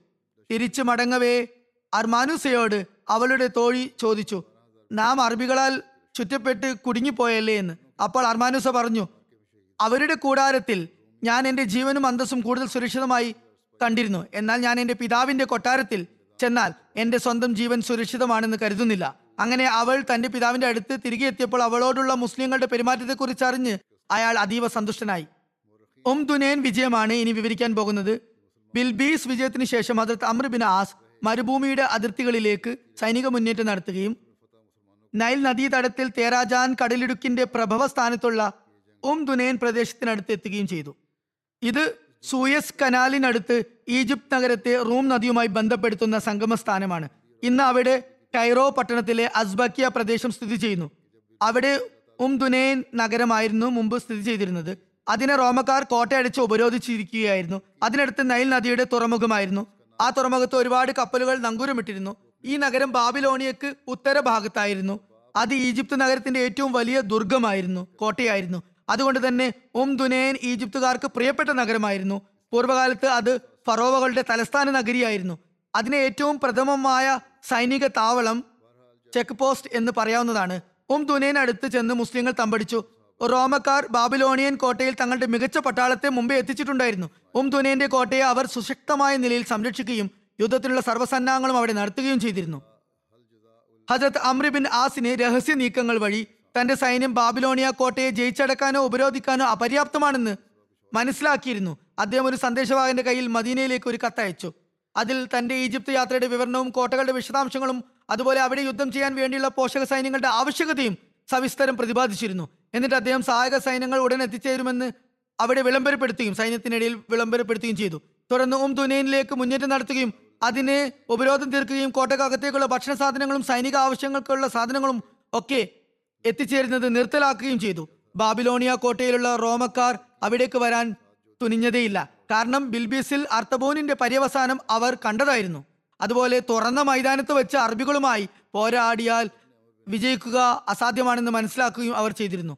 തിരിച്ചു മടങ്ങവേ അർമാനൂസയോട് അവളുടെ തോഴി ചോദിച്ചു നാം അറബികളാൽ ചുറ്റപ്പെട്ട് കുടുങ്ങിപ്പോയല്ലേ എന്ന്? അപ്പോൾ അർമാനുസ പറഞ്ഞു അവരുടെ കൂടാരത്തിൽ ഞാൻ എന്റെ ജീവനും അന്തസ്സും കൂടുതൽ സുരക്ഷിതമായി കണ്ടിരുന്നു. എന്നാൽ ഞാൻ എന്റെ പിതാവിന്റെ കൊട്ടാരത്തിൽ ചെന്നാൽ എന്റെ സ്വന്തം ജീവൻ സുരക്ഷിതമാണെന്ന് കരുതുന്നില്ല. അങ്ങനെ അവൾ തന്റെ പിതാവിന്റെ അടുത്ത് തിരികെ എത്തിയപ്പോൾ അവളോടുള്ള മുസ്ലിങ്ങളുടെ പെരുമാറ്റത്തെക്കുറിച്ച് അറിഞ്ഞ് അയാൾ അതീവ സന്തുഷ്ടനായി. ഉം ദുനേൻ വിജയമാണ് ഇനി വിവരിക്കാൻ പോകുന്നത്. ബിൽബീസ് വിജയത്തിന് ശേഷം അതിർത്ത് അമ്ര ബിൻ ആസ് മരുഭൂമിയുടെ അതിർത്തികളിലേക്ക് സൈനിക മുന്നേറ്റം നടത്തുകയും നൈൽ നദീതടത്തിൽ തേരാജാൻ കടലിടുക്കിന്റെ പ്രഭവ സ്ഥാനത്തുള്ള ഉം ദുനൈൻ പ്രദേശത്തിനടുത്ത് എത്തുകയും ചെയ്തു. ഇത് സൂയസ് കനാലിനടുത്ത് ഈജിപ്ത് നഗരത്തെ റൂം നദിയുമായി ബന്ധപ്പെടുത്തുന്ന സംഗമ സ്ഥാനമാണ് ഇന്ന് അവിടെ കൈറോ പട്ടണത്തിലെ അസ്ബക്കിയ പ്രദേശം സ്ഥിതി ചെയ്യുന്നു. അവിടെ ഉം ദുനൈൻ നഗരമായിരുന്നു മുമ്പ് സ്ഥിതി ചെയ്തിരുന്നത്. അതിനെ റോമക്കാർ കോട്ടയടിച്ച് ഉപരോധിച്ചിരിക്കുകയായിരുന്നു. അതിനടുത്ത് നൈൽ നദിയുടെ തുറമുഖമായിരുന്നു. ആ തുറമുഖത്ത് ഒരുപാട് കപ്പലുകൾ നങ്കൂരമിട്ടിരുന്നു ഈ നഗരം ബാബിലോണിയക്ക് ഉത്തരഭാഗത്തായിരുന്നു. അത് ഈജിപ്ത് നഗരത്തിന്റെ ഏറ്റവും വലിയ ദുർഗമായിരുന്നു കോട്ടയായിരുന്നു. അതുകൊണ്ട് തന്നെ ഉം ദുനേൻ ഈജിപ്തുകാർക്ക് പ്രിയപ്പെട്ട നഗരമായിരുന്നു. പൂർവകാലത്ത് അത് ഫറോവകളുടെ തലസ്ഥാന നഗരിയായിരുന്നു. അതിനെ ഏറ്റവും പ്രഥമമായ സൈനിക താവളം ചെക്ക് പോസ്റ്റ് എന്ന് പറയാവുന്നതാണ്. ഉം ദുനേൻ അടുത്ത് ചെന്ന് മുസ്ലിങ്ങൾ തമ്പടിച്ചു. റോമക്കാർ ബാബിലോണിയൻ കോട്ടയിൽ തങ്ങളുടെ മികച്ച പട്ടാളത്തെ മുമ്പേ എത്തിച്ചിട്ടുണ്ടായിരുന്നു. ഉം തുനേന്റെ കോട്ടയെ അവർ സുശക്തമായ നിലയിൽ സംരക്ഷിക്കുകയും യുദ്ധത്തിനുള്ള സർവസന്നാഹങ്ങളും അവിടെ നടത്തുകയും ചെയ്തിരുന്നു. ഹജരത് അമ്രിബിൻ ആസിന് രഹസ്യ നീക്കങ്ങൾ വഴി തന്റെ സൈന്യം ബാബിലോണിയ കോട്ടയെ ജയിച്ചടക്കാനോ ഉപരോധിക്കാനോ അപര്യാപ്തമാണെന്ന് മനസ്സിലാക്കിയിരുന്നു. അദ്ദേഹം ഒരു സന്ദേശവാഹകന്റെ കയ്യിൽ മദീനയിലേക്ക് ഒരു കത്തയച്ചു അതിൽ തന്റെ ഈജിപ്ത് യാത്രയുടെ വിവരണവും കോട്ടകളുടെ വിശദാംശങ്ങളും അതുപോലെ അവിടെ യുദ്ധം ചെയ്യാൻ വേണ്ടിയുള്ള പോഷക സൈന്യങ്ങളുടെ ആവശ്യകതയും സവിസ്തരം പ്രതിപാദിച്ചിരുന്നു. എന്നിട്ട് അദ്ദേഹം സഹായക സൈന്യങ്ങൾ ഉടൻ എത്തിച്ചേരുമെന്ന് അവിടെ വിളംബരപ്പെടുത്തുകയും സൈന്യത്തിനിടയിൽ വിളംബരപ്പെടുത്തുകയും ചെയ്തു. തുടർന്ന് ഉം ദുനൈനിലേക്ക് മുന്നേറ്റം നടത്തുകയും അതിന് ഉപരോധം തീർക്കുകയും കോട്ടക്കകത്തേക്കുള്ള ഭക്ഷണ സാധനങ്ങളും സൈനിക ആവശ്യങ്ങൾക്കുള്ള സാധനങ്ങളും ഒക്കെ എത്തിച്ചേരുന്നത് നിർത്തലാക്കുകയും ചെയ്തു. ബാബിലോണിയ കോട്ടയിലുള്ള റോമക്കാർ അവിടേക്ക് വരാൻ തുനിഞ്ഞതേയില്ല. കാരണം ബിൽബീസിൽ അർത്തബോനിന്റെ പര്യവസാനം അവർ കണ്ടതായിരുന്നു. അതുപോലെ തുറന്ന മൈതാനത്ത് വെച്ച് അറബികളുമായി പോരാടിയാൽ വിജയിക്കുക അസാധ്യമാണെന്ന് മനസ്സിലാക്കുകയും അവർ ചെയ്തിരുന്നു.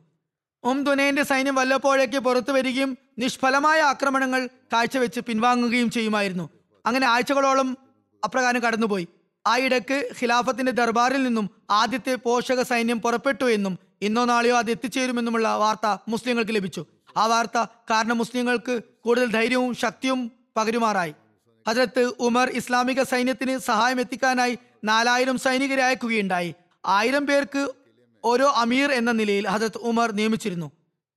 ദുനൈന്റെ സൈന്യം വല്ലപ്പോഴേക്ക് പുറത്തു വരികയും നിഷ്ഫലമായ ആക്രമണങ്ങൾ കാഴ്ചവെച്ച് പിൻവാങ്ങുകയും ചെയ്യുമായിരുന്നു. അങ്ങനെ ആഴ്ചകളോളം അപ്രകാരം കടന്നുപോയി. ആ ഖിലാഫത്തിന്റെ ദർബാറിൽ നിന്നും ആദ്യത്തെ പോഷക സൈന്യം പുറപ്പെട്ടു എന്നും ഇന്നോ നാളെയോ അത് എത്തിച്ചേരുമെന്നുമുള്ള വാർത്ത മുസ്ലിങ്ങൾക്ക് ലഭിച്ചു. ആ വാർത്ത കാരണം മുസ്ലിങ്ങൾക്ക് കൂടുതൽ ധൈര്യവും ശക്തിയും പകരുമാറായി. അതിലത്ത് ഉമർ ഇസ്ലാമിക സൈന്യത്തിന് സഹായം എത്തിക്കാനായി നാലായിരം സൈനികരെ അയക്കുകയുണ്ടായി. ആയിരം പേർക്ക് ഓരോ അമീർ എന്ന നിലയിൽ ഹജരത് ഉമർ നിയമിച്ചിരുന്നു.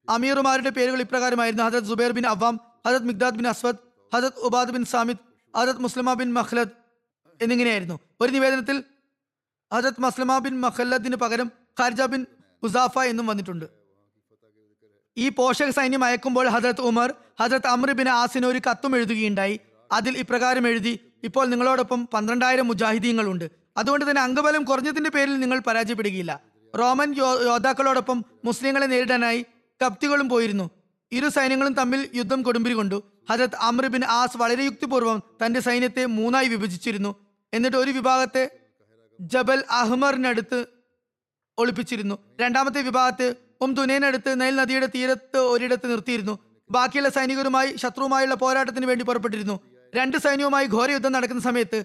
അമീറുമാരുടെ പേരുകൾ ഇപ്രകാരമായിരുന്നു. ഹജരത് സുബൈർ ബിൻ അവാം ഹജത് മിഗ്ദാദ് ബിൻ അസ്വദ് ഹജത് ഉബാദ് ബിൻ സാമിദ് ഹജത് മുസ്ലിമ ബിൻ മഹ്ലദ് എന്നിങ്ങനെയായിരുന്നു. ഒരു നിവേദനത്തിൽ ഹജത് മസ്ലമ ബിൻ മഹല്ലദിന് പകരം ഖാർജ ബിൻ ഉസാഫ എന്നും വന്നിട്ടുണ്ട്. ഈ പോഷക സൈന്യം അയക്കുമ്പോൾ ഹജരത് ഉമർ ഹജരത് അമ്ര ബിൻ ആസിന് ഒരു കത്തും എഴുതുകയുണ്ടായി. അതിൽ ഇപ്രകാരം എഴുതി ഇപ്പോൾ നിങ്ങളോടൊപ്പം പന്ത്രണ്ടായിരം മുജാഹിദീങ്ങളുണ്ട്. അതുകൊണ്ട് തന്നെ അംഗബലം കുറഞ്ഞതിന്റെ പേരിൽ നിങ്ങൾ പരാജയപ്പെടുകയില്ല. റോമൻ യോദ്ധാക്കളോടൊപ്പം മുസ്ലിങ്ങളെ നേരിടാനായി കപ്തികളും പോയിരുന്നു. ഇരു സൈന്യങ്ങളും തമ്മിൽ യുദ്ധം കൊടുമ്പിരി കൊണ്ടു. ഹജത് അമ്രുബിൻ ആസ് വളരെ യുക്തിപൂർവം തന്റെ സൈന്യത്തെ മൂന്നായി വിഭജിച്ചിരുന്നു. എന്നിട്ട് ഒരു വിഭാഗത്തെ ജബൽ അഹ്മറിനടുത്ത് ഒളിപ്പിച്ചിരുന്നു. രണ്ടാമത്തെ വിഭാഗത്തെ ഉം ദുനേനടുത്ത് നൈൽ നദിയുടെ തീരത്ത് ഒരിടത്ത് നിർത്തിയിരുന്നു. ബാക്കിയുള്ള സൈനികരുമായി ശത്രുവുമായുള്ള പോരാട്ടത്തിന് വേണ്ടി പുറപ്പെട്ടിരുന്നു. രണ്ട് സൈന്യവുമായി ഘോര യുദ്ധം നടക്കുന്ന സമയത്ത്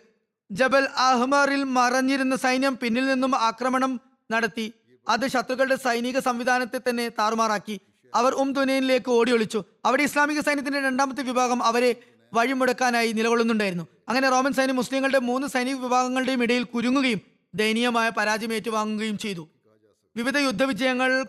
ജബൽ അഹ്മറിൽ മറഞ്ഞിരുന്ന സൈന്യം പിന്നിൽ നിന്നും ആക്രമണം നടത്തി. അത് ശത്രുക്കളുടെ സൈനിക സംവിധാനത്തെ തന്നെ താറുമാറാക്കി. അവർ ഉം ദുനൈനിലേക്ക് ഓടിയൊളിച്ചു. അവിടെ ഇസ്ലാമിക സൈന്യത്തിന്റെ രണ്ടാമത്തെ വിഭാഗം അവരെ വഴിമുടക്കാനായി നിലകൊള്ളുന്നുണ്ടായിരുന്നു. അങ്ങനെ റോമൻ സൈന്യം മുസ്ലിങ്ങളുടെ മൂന്ന് സൈനിക വിഭാഗങ്ങളുടെയും ഇടയിൽ കുരുങ്ങുകയും ദയനീയമായ പരാജയം ഏറ്റുവാങ്ങുകയും ചെയ്തു. വിവിധ യുദ്ധവിജയങ്ങൾ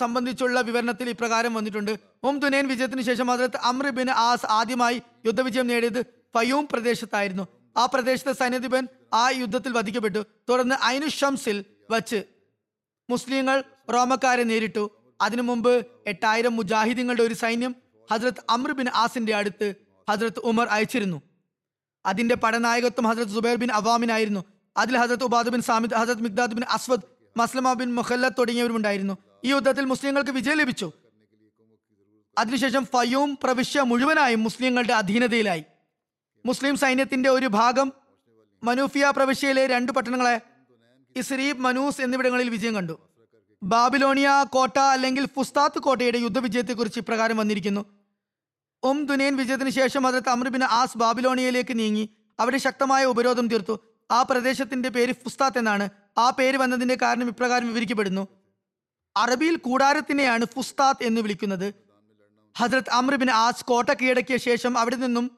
സംബന്ധിച്ചുള്ള വിവരണത്തിൽ ഇപ്രകാരം വന്നിട്ടുണ്ട്. ഉം ദുനൈൻ വിജയത്തിന് ശേഷം ഹജരത്ത് അമ്ര ബിൻ ആസ് ആദ്യമായി യുദ്ധവിജയം നേടിയത് ഫയൂം പ്രദേശത്തായിരുന്നു. ആ പ്രദേശത്തെ സൈന്യാധിപൻ ആ യുദ്ധത്തിൽ വധിക്കപ്പെട്ടു. തുടർന്ന് ഐനു ഷംസിൽ വച്ച് മുസ്ലിങ്ങൾ റോമക്കാരെ നേരിട്ടു. അതിനു മുമ്പ് എട്ടായിരം മുജാഹിദീങ്ങളുടെ ഒരു സൈന്യം ഹജ്രത് അമ്ര ബിൻ ആസിന്റെ അടുത്ത് ഹജ്രത് ഉമർ അയച്ചിരുന്നു. അതിന്റെ പടനായകത്വം ഹജ്രത് സുബൈർ ബിൻ അവാമിനായിരുന്നു അതിൽ Hazrat Ubadah bin Samit Hazrat Miqdad bin Aswad Maslama bin മുഹല്ല തുടങ്ങിയവരുമുണ്ടായിരുന്നു. ഈ യുദ്ധത്തിൽ മുസ്ലിങ്ങൾക്ക് വിജയം ലഭിച്ചു. അതിനുശേഷം ഫയൂം പ്രവിശ്യ മുഴുവനായും മുസ്ലിങ്ങളുടെ അധീനതയിലായി. മുസ്ലിം സൈന്യത്തിന്റെ ഒരു ഭാഗം മനൂഫിയ പ്രവിശ്യയിലെ രണ്ട് പട്ടണങ്ങളെ ഇസ്രീബ് മനൂസ് എന്നിവിടങ്ങളിൽ വിജയം കണ്ടു. ബാബിലോണിയ കോട്ട അല്ലെങ്കിൽ ഫുസ്താത്ത് കോട്ടയുടെ യുദ്ധവിജയത്തെക്കുറിച്ച് ഇപ്രകാരം വന്നിരിക്കുന്നു. ഉം ദുനൈൻ വിജയത്തിന് ശേഷം അതിർത്ത് അമ്രബിൻ ആസ് ബാബിലോണിയയിലേക്ക് നീങ്ങി. അവിടെ ശക്തമായ ഉപരോധം തീർത്തു. ആ പ്രദേശത്തിന്റെ പേര് ഫുസ്താത്ത് എന്നാണ്. ആ പേര് വന്നതിന്റെ കാരണം ഇപ്രകാരം വിവരിക്കപ്പെടുന്നു. അറബിയിൽ കൂടാരത്തിനെയാണ് ഫുസ്താത്ത് എന്ന് വിളിക്കുന്നത്. ഹജ്രത് അമ്രബിൻ ആസ് കോട്ട കീഴടക്കിയ ശേഷം അവിടെ നിന്നും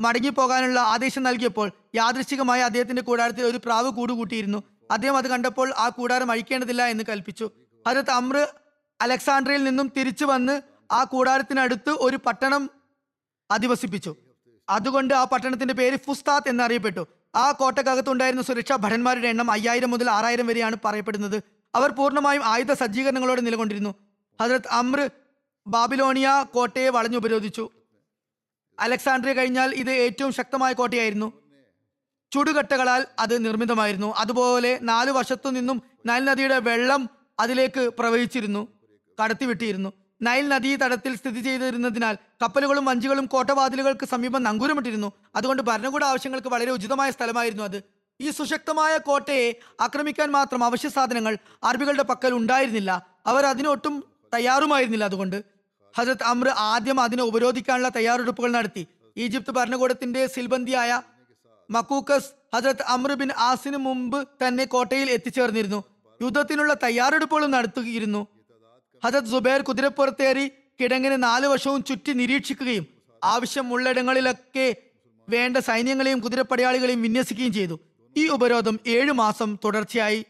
മടങ്ങിപ്പോകാനുള്ള ആദേശം നൽകിയപ്പോൾ യാദൃശികമായി അദ്ദേഹത്തിന്റെ കൂടാരത്തിൽ ഒരു പ്രാവ് കൂടുകൂട്ടിയിരുന്നു. അദ്ദേഹം അത് കണ്ടപ്പോൾ ആ കൂടാരം അഴിക്കേണ്ടതില്ല എന്ന് കൽപ്പിച്ചു. ഹജരത് അമ്ര അലക്സാണ്ട്രയിൽ നിന്നും തിരിച്ചു വന്ന് ആ കൂടാരത്തിനടുത്ത് ഒരു പട്ടണം അധിവസിപ്പിച്ചു. അതുകൊണ്ട് ആ പട്ടണത്തിന്റെ പേര് ഫുസ്താത്ത് എന്നറിയപ്പെട്ടു. ആ കോട്ടക്കകത്തുണ്ടായിരുന്ന സുരക്ഷാ ഭടന്മാരുടെ എണ്ണം അയ്യായിരം മുതൽ ആറായിരം വരെയാണ് പറയപ്പെടുന്നത്. അവർ പൂർണമായും ആയുധ സജ്ജീകരണങ്ങളോടെ നിലകൊണ്ടിരുന്നു. ഹജരത് അമ്ര ബാബിലോണിയ കോട്ടയെ വളഞ്ഞു ഉപരോധിച്ചു അലക്സാണ്ട്രിയ കഴിഞ്ഞാൽ ഇത് ഏറ്റവും ശക്തമായ കോട്ടയായിരുന്നു. ചുടുകട്ടകളാൽ അത് നിർമ്മിതമായിരുന്നു. അതുപോലെ നാലു വശത്തു നിന്നും നൈൽ നദിയുടെ വെള്ളം അതിലേക്ക് പ്രവഹിച്ചിരുന്നു കടത്തിവിട്ടിയിരുന്നു നൈൽ നദീ തടത്തിൽ സ്ഥിതി ചെയ്തിരുന്നതിനാൽ കപ്പലുകളും വഞ്ചികളും കോട്ടവാതിലുകൾക്ക് സമീപം നങ്കൂരമിട്ടിരുന്നു. അതുകൊണ്ട് ഭരണകൂട ആവശ്യങ്ങൾക്ക് വളരെ ഉചിതമായ സ്ഥലമായിരുന്നു അത്. ഈ സുശക്തമായ കോട്ടയെ ആക്രമിക്കാൻ മാത്രം അവശ്യ സാധനങ്ങൾ അറബികളുടെ പക്കൽ ഉണ്ടായിരുന്നില്ല. അവർ അതിനൊട്ടും തയ്യാറുമായിരുന്നില്ല അതുകൊണ്ട്. ഹജരത് അമ്ര ആദ്യം അതിനെ ഉപരോധിക്കാനുള്ള തയ്യാറെടുപ്പുകൾ നടത്തി. ഈജിപ്ത് ഭരണകൂടത്തിന്റെ സിൽബന്ദിയായ മക്കൂക്കസ് ഹജ്രത് അമ്ര ബിൻ ആസിന് മുമ്പ് തന്നെ കോട്ടയിൽ എത്തിച്ചേർന്നിരുന്നു. യുദ്ധത്തിനുള്ള തയ്യാറെടുപ്പുകളും നടത്തുകയിരുന്നു. ഹജത് സുബൈർ കുതിരപ്പുറത്തേറി കിടങ്ങിന് നാലു വശവും ചുറ്റി നിരീക്ഷിക്കുകയും ആവശ്യമുള്ളിടങ്ങളിലൊക്കെ വേണ്ട സൈന്യങ്ങളെയും കുതിരപ്പടയാളികളെയും വിന്യസിക്കുകയും ചെയ്തു. ഈ ഉപരോധം ഏഴു മാസം തുടർച്ചയായി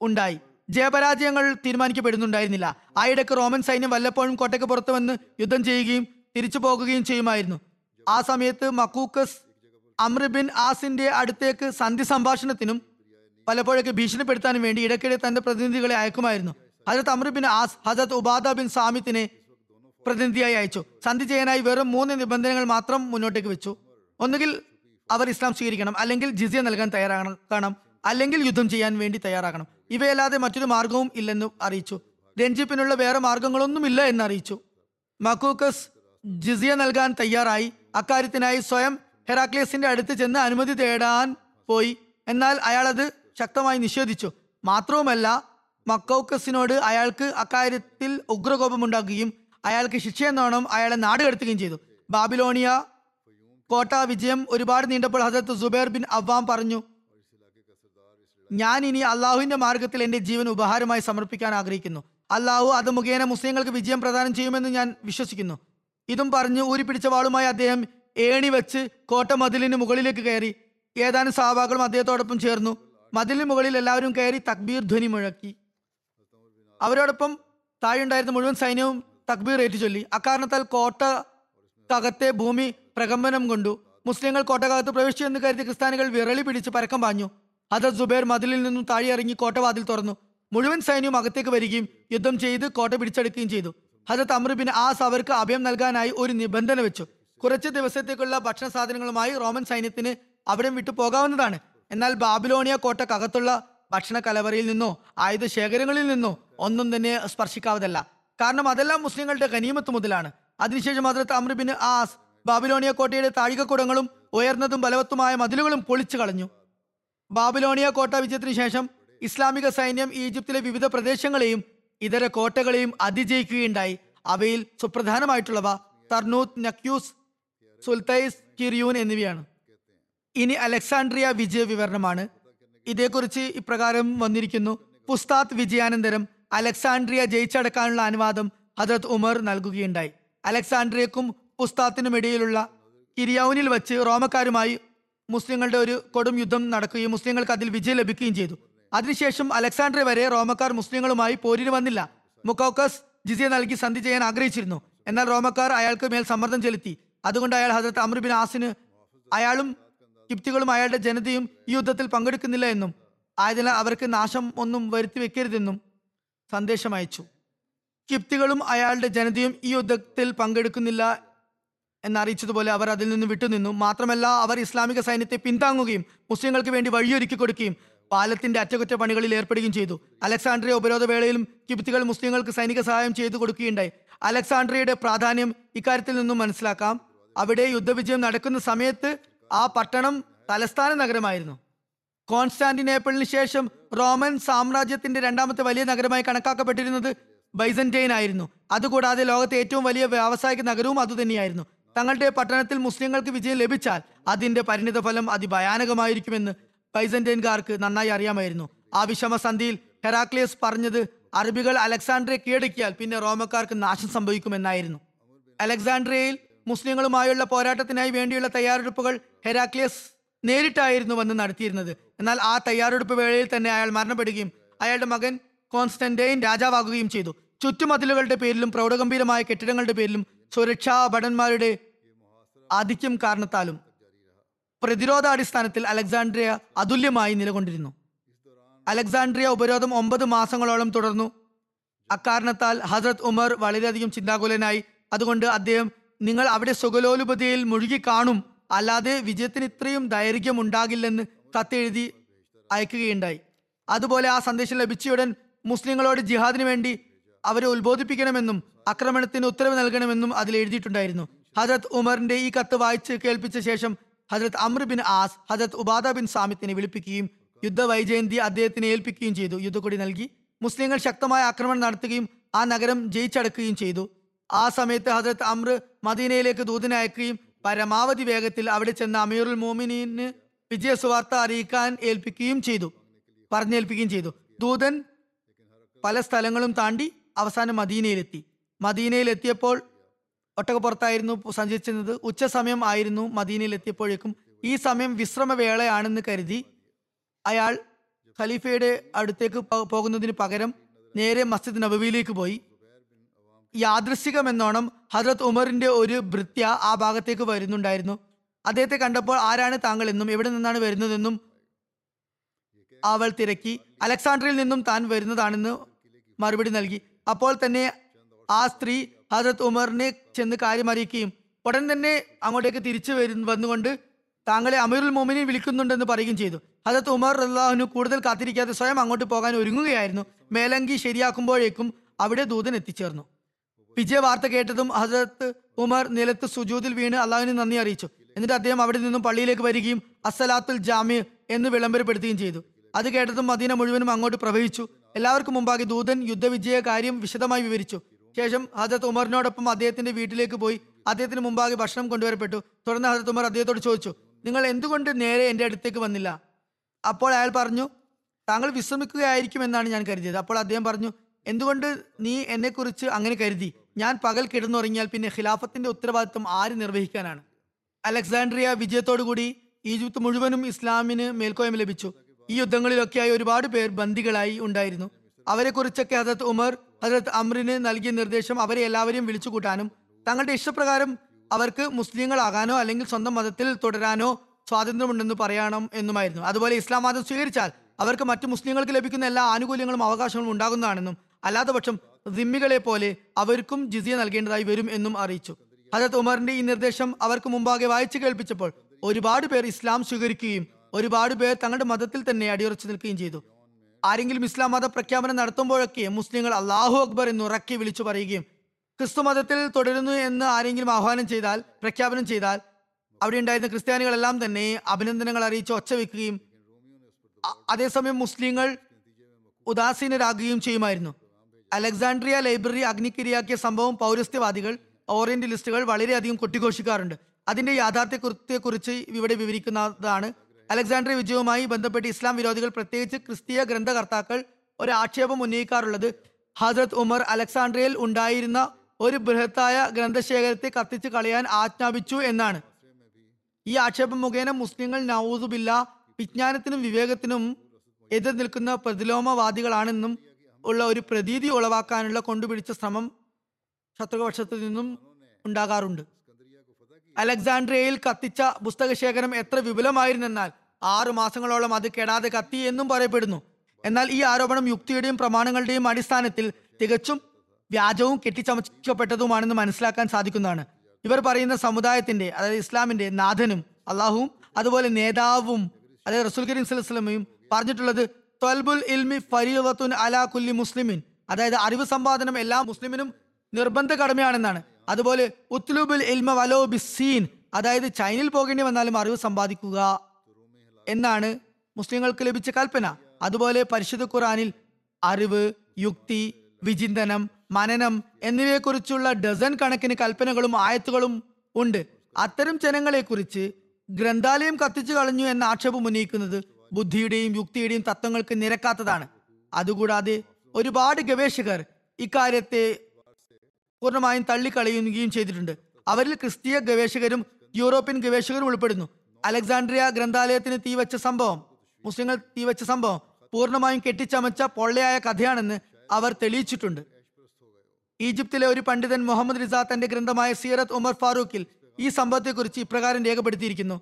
ഉണ്ടായി. ജയപരാജയങ്ങൾ തീരുമാനിക്കപ്പെടുന്നുണ്ടായിരുന്നില്ല. ആയിടക്ക് റോമൻ സൈന്യം വല്ലപ്പോഴും കോട്ടയ്ക്ക് പുറത്തു വന്ന് യുദ്ധം ചെയ്യുകയും തിരിച്ചു പോകുകയും ചെയ്യുമായിരുന്നു. ആ സമയത്ത് മക്കൂക്കസ് അമ്ര ബിൻ ആസിന്റെ അടുത്തേക്ക് സന്ധി സംഭാഷണത്തിനും പലപ്പോഴൊക്കെ ഭീഷണിപ്പെടുത്താനും വേണ്ടി ഇടയ്ക്കിടെ തന്റെ പ്രതിനിധികളെ അയക്കുമായിരുന്നു. ഹജരത് അമ്ര ബിൻ ആസ് ഹജരത് ഉബാദ ബിൻ സാമിത്തിനെ പ്രതിനിധിയായി അയച്ചു. സന്ധി ചെയ്യാനായി വെറും മൂന്ന് നിബന്ധനകൾ മാത്രം മുന്നോട്ടേക്ക് വെച്ചു. ഒന്നുകിൽ അവർ ഇസ്ലാം സ്വീകരിക്കണം അല്ലെങ്കിൽ ജിസിയ നൽകാൻ തയ്യാറാകണം അല്ലെങ്കിൽ യുദ്ധം ചെയ്യാൻ വേണ്ടി തയ്യാറാകണം. ഇവയല്ലാതെ മറ്റൊരു മാർഗവും ഇല്ലെന്ന് അറിയിച്ചു. രഞ്ജിപ്പിനുള്ള വേറെ മാർഗങ്ങളൊന്നുമില്ല എന്ന് അറിയിച്ചു മക്കൂക്കസ് ജിസിയ നൽകാൻ തയ്യാറായി. അക്കാര്യത്തിനായി സ്വയം ഹെറാക്ലിയസിന്റെ അടുത്ത് ചെന്ന് അനുമതി തേടാൻ പോയി. എന്നാൽ അയാൾ അത് ശക്തമായി നിഷേധിച്ചു. മാത്രവുമല്ല മക്കൗക്കസിനോട് അയാൾക്ക് അക്കാര്യത്തിൽ ഉഗ്രകോപമുണ്ടാക്കുകയും അയാൾക്ക് ശിക്ഷയെന്നോണം അയാളെ നാടുകടത്തുകയും ചെയ്തു. ബാബിലോണിയ കോട്ട വിജയം ഒരുപാട് നീണ്ടപ്പോൾ ഹസരത്ത് സുബൈർ ബിൻ അവാം പറഞ്ഞു ഞാൻ ഇനി അള്ളാഹുവിന്റെ മാർഗത്തിൽ എന്റെ ജീവൻ ഉപഹാരമായി സമർപ്പിക്കാൻ ആഗ്രഹിക്കുന്നു. അള്ളാഹു അത് മുഖേന മുസ്ലിങ്ങൾക്ക് വിജയം പ്രദാനം ചെയ്യുമെന്ന് ഞാൻ വിശ്വസിക്കുന്നു. ഇതും പറഞ്ഞു ഊരിപ്പിടിച്ച വാളുമായി അദ്ദേഹം ഏണി വെച്ച് കോട്ട മതിലിന് മുകളിലേക്ക് കയറി. ഏതാനും സഹാബാക്കളും അദ്ദേഹത്തോടൊപ്പം ചേർന്നു. മതിലിന് മുകളിൽ എല്ലാവരും കയറി തക്ബീർ ധ്വനി മുഴക്കി. അവരോടൊപ്പം താഴെയുണ്ടായിരുന്ന മുഴുവൻ സൈന്യവും തക്ബീർ ഏറ്റു ചൊല്ലി അക്കാരണത്താൽ കോട്ടക്കകത്തെ ഭൂമി പ്രകമ്പനം കൊണ്ടു. മുസ്ലിങ്ങൾ കോട്ടകത്ത് പ്രവേശിച്ചു എന്ന് കരുതി ക്രിസ്ത്യാനികൾ വിരളി പിടിച്ച് പരക്കം പാഞ്ഞു. ഹജത് സുബൈർ മതിലിൽ നിന്നും താഴെ ഇറങ്ങി കോട്ടവാതിൽ തുറന്നു. മുഴുവൻ സൈന്യവും അകത്തേക്ക് വരികയും യുദ്ധം ചെയ്ത് കോട്ട പിടിച്ചെടുക്കുകയും ചെയ്തു. ഹജത് അമൃബിൻ ആസ് അവർക്ക് അഭയം നൽകാനായി ഒരു നിബന്ധന വെച്ചു. കുറച്ച് ദിവസത്തേക്കുള്ള ഭക്ഷണ സാധനങ്ങളുമായി റോമൻ സൈന്യത്തിന് അവിടെ വിട്ടു പോകാവുന്നതാണ്. എന്നാൽ ബാബിലോണിയ കോട്ടക്കകത്തുള്ള ഭക്ഷണ കലവറയിൽ നിന്നോ ആയുധ ശേഖരങ്ങളിൽ നിന്നോ ഒന്നും തന്നെ സ്പർശിക്കാവതല്ല കാരണം അതെല്ലാം മുസ്ലിങ്ങളുടെ ഖനീമത്ത് മുതലാണ്. അതിനുശേഷം ഹജറത്ത് അമ്രുബിൻ ആസ് ബാബിലോണിയ കോട്ടയുടെ താഴികക്കുടങ്ങളും ഉയർന്നതും ബലവത്തുമായ മതിലുകളും പൊളിച്ചു കളഞ്ഞു. ബാബിലോണിയ കോട്ട വിജയത്തിന് ശേഷം ഇസ്ലാമിക സൈന്യം ഈജിപ്തിലെ വിവിധ പ്രദേശങ്ങളെയും ഇതര കോട്ടകളെയും അതിജയിക്കുകയുണ്ടായി. അവയിൽ സുപ്രധാനമായിട്ടുള്ളവ തർനൂത്ത് നക്യൂസ് സുൽത്തൈസ് കിരിയൂൻ എന്നിവയാണ്. ഇനി അലക്സാണ്ട്രിയ വിജയ വിവരണമാണ്. ഇതേക്കുറിച്ച് ഇപ്രകാരം വന്നിരിക്കുന്നു. പുസ്താത്ത് വിജയാനന്തരം അലക്സാണ്ട്രിയ ജയിച്ചടക്കാനുള്ള അനുവാദം ഹജറത് ഉമർ നൽകുകയുണ്ടായി. അലക്സാണ്ട്രിയക്കും പുസ്താത്തിനും ഇടയിലുള്ള കിരിയൌനിൽ വെച്ച് റോമക്കാരുമായി മുസ്ലിങ്ങളുടെ ഒരു കൊടും യുദ്ധം നടക്കുകയും മുസ്ലിങ്ങൾക്ക് അതിൽ വിജയം ലഭിക്കുകയും ചെയ്തു. അതിനുശേഷം അലക്സാണ്ട്രിയ വരെ റോമക്കാർ മുസ്ലിങ്ങളുമായി പോരിന് വന്നില്ല. മുക്കോക്കസ് ജിസിയ നൽകി സന്ധി ചെയ്യാൻ ആഗ്രഹിച്ചിരുന്നു. എന്നാൽ റോമക്കാർ അയാൾക്ക് മേൽ സമ്മർദ്ദം ചെലുത്തി. അതുകൊണ്ട് അയാൾ ഹസരത്ത് അമർബിൻ ആസിന് അയാളും കിപ്തികളും അയാളുടെ ജനതയും ഈ യുദ്ധത്തിൽ പങ്കെടുക്കുന്നില്ല എന്നും ആയതിനാൽ അവർക്ക് നാശം ഒന്നും വരുത്തി വെക്കരുതെന്നും സന്ദേശം അയച്ചു. കിപ്തികളും അയാളുടെ ജനതയും ഈ യുദ്ധത്തിൽ പങ്കെടുക്കുന്നില്ല എന്നറിയിച്ചതുപോലെ അവർ അതിൽ നിന്ന് വിട്ടുനിന്നു. മാത്രമല്ല അവർ ഇസ്ലാമിക സൈന്യത്തെ പിന്താങ്ങുകയും മുസ്ലിങ്ങൾക്ക് വേണ്ടി വഴിയൊരുക്കി കൊടുക്കുകയും പാലത്തിന്റെ അറ്റകുറ്റപ്പണികളിൽ ഏർപ്പെടുകയും ചെയ്തു. അലക്സാണ്ട്രിയ ഉപരോധ വേളയിലും കിപ്തികൾ മുസ്ലിങ്ങൾക്ക് സൈനിക സഹായം ചെയ്തു കൊടുക്കുകയുണ്ടായി. അലക്സാണ്ട്രിയയുടെ പ്രാധാന്യം ഇക്കാര്യത്തിൽ നിന്നും മനസ്സിലാക്കാം. അവിടെ യുദ്ധവിജയം നടക്കുന്ന സമയത്ത് ആ പട്ടണം തലസ്ഥാന നഗരമായിരുന്നു. കോൺസ്റ്റാന്റിനേപ്പിളിന് ശേഷം റോമൻ സാമ്രാജ്യത്തിന്റെ രണ്ടാമത്തെ വലിയ നഗരമായി കണക്കാക്കപ്പെട്ടിരുന്നത് ബൈസന്റൈൻ ആയിരുന്നു. അതുകൂടാതെ ലോകത്തെ ഏറ്റവും വലിയ വ്യാവസായിക നഗരവും അതുതന്നെയായിരുന്നു തങ്ങളുടെ പട്ടണത്തിൽ മുസ്ലിങ്ങൾക്ക് വിജയം ലഭിച്ചാൽ അതിന്റെ പരിണിതഫലം അതിഭയാനകമായിരിക്കുമെന്ന് ബൈസന്റൈൻകാർക്ക് നന്നായി അറിയാമായിരുന്നു. ആ വിഷമസന്ധിയിൽ ഹെറാക്ലിയസ് പറഞ്ഞത് അറബികൾ അലക്സാണ്ട്രിയെ കീഴടക്കിയാൽ പിന്നെ റോമക്കാർക്ക് നാശം സംഭവിക്കുമെന്നായിരുന്നു. അലക്സാണ്ട്രിയയിൽ മുസ്ലിങ്ങളുമായുള്ള പോരാട്ടത്തിനായി വേണ്ടിയുള്ള തയ്യാറെടുപ്പുകൾ ഹെരാക്ലിയസ് നേരിട്ടായിരുന്നു വന്ന് നടത്തിയിരുന്നത്. എന്നാൽ ആ തയ്യാറെടുപ്പ് വേളയിൽ തന്നെ അയാൾ മരണപ്പെടുകയും അയാളുടെ മകൻ കോൺസ്റ്റന്റൈൻ രാജാവാകുകയും ചെയ്തു. ചുറ്റുമതിലുകളുടെ പേരിലും പ്രൗഢഗംഭീരമായ കെട്ടിടങ്ങളുടെ പേരിലും സുരക്ഷാ ഭടന്മാരുടെ ആധിക്യം കാരണത്താലും പ്രതിരോധാടിസ്ഥാനത്തിൽ അലക്സാണ്ട്രിയ അതുല്യമായി നിലകൊണ്ടിരുന്നു. അലക്സാണ്ട്രിയ ഉപരോധം ഒമ്പത് മാസങ്ങളോളം തുടർന്നു. അക്കാരണത്താൽ ഹസരത് ഉമർ വളരെയധികം ചിന്താകുലനായി. അതുകൊണ്ട് അദ്ദേഹം നിങ്ങൾ അവിടെ സുഗലോലുപതിയിൽ മുഴുകി കാണും. അല്ലാതെ വിജയത്തിന് ഇത്രയും ദൈർഘ്യം ഉണ്ടാകില്ലെന്ന് കത്തെഴുതി അയക്കുകയുണ്ടായി. അതുപോലെ ആ സന്ദേശം ലഭിച്ചയുടൻ മുസ്ലിങ്ങളോട് ജിഹാദിന് വേണ്ടി അവരെ ഉത്ബോധിപ്പിക്കണമെന്നും ആക്രമണത്തിന് ഉത്തരവ് നൽകണമെന്നും അതിൽ എഴുതിയിട്ടുണ്ടായിരുന്നു. ഹജരത് ഉമറിന്റെ ഈ കത്ത് വായിച്ച് കേൾപ്പിച്ച ശേഷം ഹജരത് അമ്ര ബിൻ ആസ് ഹജരത് ഉബാദ ബിൻ സാമിത്തിനെ വിളിപ്പിക്കുകയും യുദ്ധ വൈജയന്തി അദ്ദേഹത്തിന് ഏൽപ്പിക്കുകയും ചെയ്തു. യുദ്ധക്കൊടി നൽകി. മുസ്ലിങ്ങൾ ശക്തമായ ആക്രമണം നടത്തുകയും ആ നഗരം ജയിച്ചടക്കുകയും ചെയ്തു. ആ സമയത്ത് ഹജരത് അമ്ര മദീനയിലേക്ക് ദൂതനെ അയക്കുകയും പരമാവധി വേഗത്തിൽ അവിടെ ചെന്ന അമീറുൽ മോമിനീന് വിജയ സുവാർത്ത അറിയിക്കാൻ ഏൽപ്പിക്കുകയും ചെയ്തു. പറഞ്ഞേൽപ്പിക്കുകയും ചെയ്തു. ദൂതൻ പല സ്ഥലങ്ങളും താണ്ടി അവസാനം മദീനയിലെത്തി. മദീനയിലെത്തിയപ്പോൾ ഒട്ടകപ്പുറത്തായിരുന്നു സഞ്ചരിച്ചിരുന്നത്. ഉച്ച സമയം ആയിരുന്നു മദീനയിലെത്തിയപ്പോഴേക്കും. ഈ സമയം വിശ്രമവേളയാണെന്ന് കരുതി അയാൾ ഖലീഫയുടെ അടുത്തേക്ക് പോകുന്നതിന് പകരം നേരെ മസ്ജിദ് നബവിയിലേക്ക് പോയി. യാദൃശികമെന്നോണം ഹജ്രത് ഉമറിന്റെ ഒരു ഭൃത്യ ആ ഭാഗത്തേക്ക് വരുന്നുണ്ടായിരുന്നു. അദ്ദേഹത്തെ കണ്ടപ്പോൾ ആരാണ് താങ്കൾ എന്നും എവിടെ നിന്നാണ് വരുന്നതെന്നും അവൾ തിരക്കി. അലക്സാണ്ടറിൽ നിന്നും താൻ വരുന്നതാണെന്ന് മറുപടി നൽകി. അപ്പോൾ തന്നെ ആ സ്ത്രീ ഹജറത് ഉമറിനെ ചെന്ന് കാര്യം അറിയിക്കുകയും ഉടൻ തന്നെ അങ്ങോട്ടേക്ക് തിരിച്ചു വരു വന്നുകൊണ്ട് താങ്കളെ അമീറുൽ മോമിനെ വിളിക്കുന്നുണ്ടെന്ന് പറയുകയും ചെയ്തു. ഹജറത് ഉമർ അള്ളാഹുനു കൂടുതൽ കാത്തിരിക്കാതെ സ്വയം അങ്ങോട്ട് പോകാൻ ഒരുങ്ങുകയായിരുന്നു. മേലങ്കി ശരിയാക്കുമ്പോഴേക്കും അവിടെ ദൂതൻ എത്തിച്ചേർന്നു. വിജയ വാർത്ത കേട്ടതും ഹസരത്ത് ഉമർ നിലത്ത് സുജൂതിൽ വീണ് അള്ളാഹുവിന് നന്ദി അറിയിച്ചു. എന്നിട്ട് അദ്ദേഹം അവിടെ നിന്നും പള്ളിയിലേക്ക് വരികയും അസലാത്തുൽ ജാമ്യ എന്ന് വിളംബരപ്പെടുത്തുകയും ചെയ്തു. അത് കേട്ടതും മദീന മുഴുവനും അങ്ങോട്ട് പ്രവഹിച്ചു. എല്ലാവർക്കും മുമ്പാകെ ദൂതൻ യുദ്ധവിജയ കാര്യം വിശദമായി വിവരിച്ചു. ശേഷം ഹജത് ഉമറിനോടൊപ്പം അദ്ദേഹത്തിന്റെ വീട്ടിലേക്ക് പോയി അദ്ദേഹത്തിന് മുമ്പാകെ ഭക്ഷണം കൊണ്ടുവരപ്പെട്ടു. തുടർന്ന് ഹജത് ഉമർ അദ്ദേഹത്തോട് ചോദിച്ചു നിങ്ങൾ എന്തുകൊണ്ട് നേരെ എന്റെ അടുത്തേക്ക് വന്നില്ല? അപ്പോൾ അയാൾ പറഞ്ഞു താങ്കൾ വിശ്രമിക്കുകയായിരിക്കും എന്നാണ് ഞാൻ കരുതിയത്. അപ്പോൾ അദ്ദേഹം പറഞ്ഞു എന്തുകൊണ്ട് നീ എന്നെക്കുറിച്ച് അങ്ങനെ കരുതി? ഞാൻ പകൽ കിടന്നുറങ്ങിയാൽ പിന്നെ ഖിലാഫത്തിന്റെ ഉത്തരവാദിത്വം ആര് നിർവഹിക്കാനാണ്? അലക്സാണ്ട്രിയ വിജയത്തോടുകൂടി ഈജിപ്ത് മുഴുവനും ഇസ്ലാമിന് മേൽക്കോയ്മ ലഭിച്ചു. ഈ യുദ്ധങ്ങളിലൊക്കെയായി ഒരുപാട് പേർ ബന്ദികളായി ഉണ്ടായിരുന്നു. അവരെക്കുറിച്ചൊക്കെ ഹജരത് ഉമർ ഹജരത് അമ്രിന് നൽകിയ നിർദ്ദേശം അവരെ എല്ലാവരെയും വിളിച്ചു കൂട്ടാനും തങ്ങളുടെ ഇഷ്ടപ്രകാരം അവർക്ക് മുസ്ലിങ്ങളാകാനോ അല്ലെങ്കിൽ സ്വന്തം മതത്തിൽ തുടരാനോ സ്വാതന്ത്ര്യമുണ്ടെന്ന് പറയണം എന്നുമായിരുന്നു. അതുപോലെ ഇസ്ലാം മതം സ്വീകരിച്ചാൽ അവർക്ക് മറ്റു മുസ്ലിങ്ങൾക്ക് ലഭിക്കുന്ന എല്ലാ ആനുകൂല്യങ്ങളും അവകാശങ്ങളും ഉണ്ടാകുന്നതാണെന്നും അല്ലാത്ത പക്ഷം ദിമ്മികളെ പോലെ അവർക്കും ജിസിയ നൽകേണ്ടതായി വരും എന്നും അറിയിച്ചു. ഹജത് ഉമറിന്റെ ഈ നിർദ്ദേശം അവർക്ക് മുമ്പാകെ വായിച്ചു കേൾപ്പിച്ചപ്പോൾ ഒരുപാട് പേർ ഇസ്ലാം സ്വീകരിക്കുകയും ഒരുപാട് പേർ തങ്ങളുടെ മതത്തിൽ തന്നെ അടിയുറച്ചു നിൽക്കുകയും ചെയ്തു. ആരെങ്കിലും ഇസ്ലാം മത പ്രഖ്യാപനം നടത്തുമ്പോഴൊക്കെ മുസ്ലിങ്ങൾ അള്ളാഹു അക്ബർ എന്ന് ഉറക്കി വിളിച്ചു പറയുകയും ക്രിസ്തു മതത്തിൽ തുടരുന്നു എന്ന് ആരെങ്കിലും ആഹ്വാനം ചെയ്താൽ പ്രഖ്യാപനം ചെയ്താൽ അവിടെ ഉണ്ടായിരുന്ന ക്രിസ്ത്യാനികളെല്ലാം തന്നെ അഭിനന്ദനങ്ങൾ അറിയിച്ച് ഒച്ച വെക്കുകയും അതേസമയം മുസ്ലിങ്ങൾ ഉദാസീനരാകുകയും ചെയ്യുമായിരുന്നു. അലക്സാണ്ട്രിയ ലൈബ്രറി അഗ്നിക്കിരയാക്കിയ സംഭവം പൗരസ്ത്യവാദികൾ ഓറിയന്റലിസ്റ്റുകൾ വളരെയധികം കൊട്ടിഘോഷിക്കാറുണ്ട്. അതിന്റെ യാഥാർത്ഥ്യത്തെക്കുറിച്ച് ഇവിടെ വിവരിക്കുന്നതാണ് അലക്സാണ്ട്രിയ വിജയവുമായി ബന്ധപ്പെട്ട് ഇസ്ലാം വിരോധികൾ പ്രത്യേകിച്ച് ക്രിസ്തീയ ഗ്രന്ഥകർത്താക്കൾ ഒരു ആക്ഷേപം ഉന്നയിക്കാറുള്ളത്. ഹജ്രത് ഉമർ അലക്സാണ്ട്രിയയിൽ ഉണ്ടായിരുന്ന ഒരു ബൃഹത്തായ ഗ്രന്ഥശേഖരത്തെ കത്തിച്ച് കളയാൻ ആജ്ഞാപിച്ചു എന്നാണ്. ഈ ആക്ഷേപം മുഖേന മുസ്ലിങ്ങൾ നൌസുബില്ല വിജ്ഞാനത്തിനും വിവേകത്തിനും എതിർ നിൽക്കുന്ന പ്രതിലോമവാദികളാണെന്നും ഉള്ള ഒരു പ്രതീതി ഉളവാക്കാനുള്ള കൊണ്ടുപിടിച്ച ശ്രമം ശത്രുപക്ഷത്തു നിന്നും ഉണ്ടാകാറുണ്ട്. അലക്സാണ്ട്രിയയിൽ കത്തിച്ച പുസ്തകശേഖരം എത്ര വിപുലമായിരുന്നെന്നാൽ ആറു മാസങ്ങളോളം അത് കെടാതെ കത്തി എന്നും പറയപ്പെടുന്നു. എന്നാൽ ഈ ആരോപണം യുക്തിയുടെയും പ്രമാണങ്ങളുടെയും അടിസ്ഥാനത്തിൽ തികച്ചും വ്യാജവും കെട്ടിച്ചമച്ചപ്പെട്ടതുമാണെന്ന് മനസ്സിലാക്കാൻ സാധിക്കുന്നതാണ്. ഇവർ പറയുന്ന സമുദായത്തിന്റെ അതായത് ഇസ്ലാമിന്റെ നാഥനും അള്ളാഹുവും അതുപോലെ നേതാവും അതായത് റസൂൽ കരീം സ്വലമയും പറഞ്ഞിട്ടുള്ളത് ത്വൽബുൽ ഇൽമി ഫരീവത്തുൻ അലാ കുല്ലി മുസ്ലിമിൻ. അതായത് അറിവ് സമ്പാദനം എല്ലാ മുസ്ലിമിനും നിർബന്ധ കടമയാണെന്നാണ്. അതുപോലെ ഉത്ലുബുൽ ഇൽമ വലോ ബിസീൻ അതായത് ചൈനയിൽ പോകേണ്ടി വന്നാലും അറിവ് സമ്പാദിക്കുക എന്നാണ് മുസ്ലിങ്ങൾക്ക് ലഭിച്ച കൽപ്പന. അതുപോലെ പരിശുദ്ധ ഖുറാനിൽ അറിവ് യുക്തി വിചിന്തനം മനനം എന്നിവയെക്കുറിച്ചുള്ള ഡസൻ കണക്കിന് കൽപ്പനകളും ആയത്തുകളും ഉണ്ട്. അത്തരം ജനങ്ങളെക്കുറിച്ച് ഗ്രന്ഥാലയം കത്തിച്ചു കളഞ്ഞു എന്ന ആക്ഷേപം ഉന്നയിക്കുന്നത് ബുദ്ധിയുടെയും യുക്തിയുടെയും തത്വങ്ങൾക്ക് നിരക്കാത്തതാണ്. അതുകൂടാതെ ഒരുപാട് ഗവേഷകർ ഇക്കാര്യത്തെ പൂർണമായും തള്ളിക്കളയുകയും ചെയ്തിട്ടുണ്ട്. അവരിൽ ക്രിസ്തീയ ഗവേഷകരും യൂറോപ്യൻ ഗവേഷകരും ഉൾപ്പെടുന്നു. അലക്സാണ്ട്രിയ ഗ്രന്ഥാലയത്തിന് തീവച്ച സംഭവം മുസ്ലിങ്ങൾ തീവച്ച സംഭവം പൂർണമായും കെട്ടിച്ചമച്ച പൊള്ളയായ കഥയാണെന്ന് അവർ തെളിയിച്ചിട്ടുണ്ട്. ഈജിപ്തിലെ ഒരു പണ്ഡിതൻ മുഹമ്മദ് റിസ തന്റെ ഗ്രന്ഥമായ സീറത്ത് ഉമർ ഫാറൂഖിൽ ഈ സംഭവത്തെക്കുറിച്ച് ഇപ്രകാരം രേഖപ്പെടുത്തിയിരിക്കുന്നു.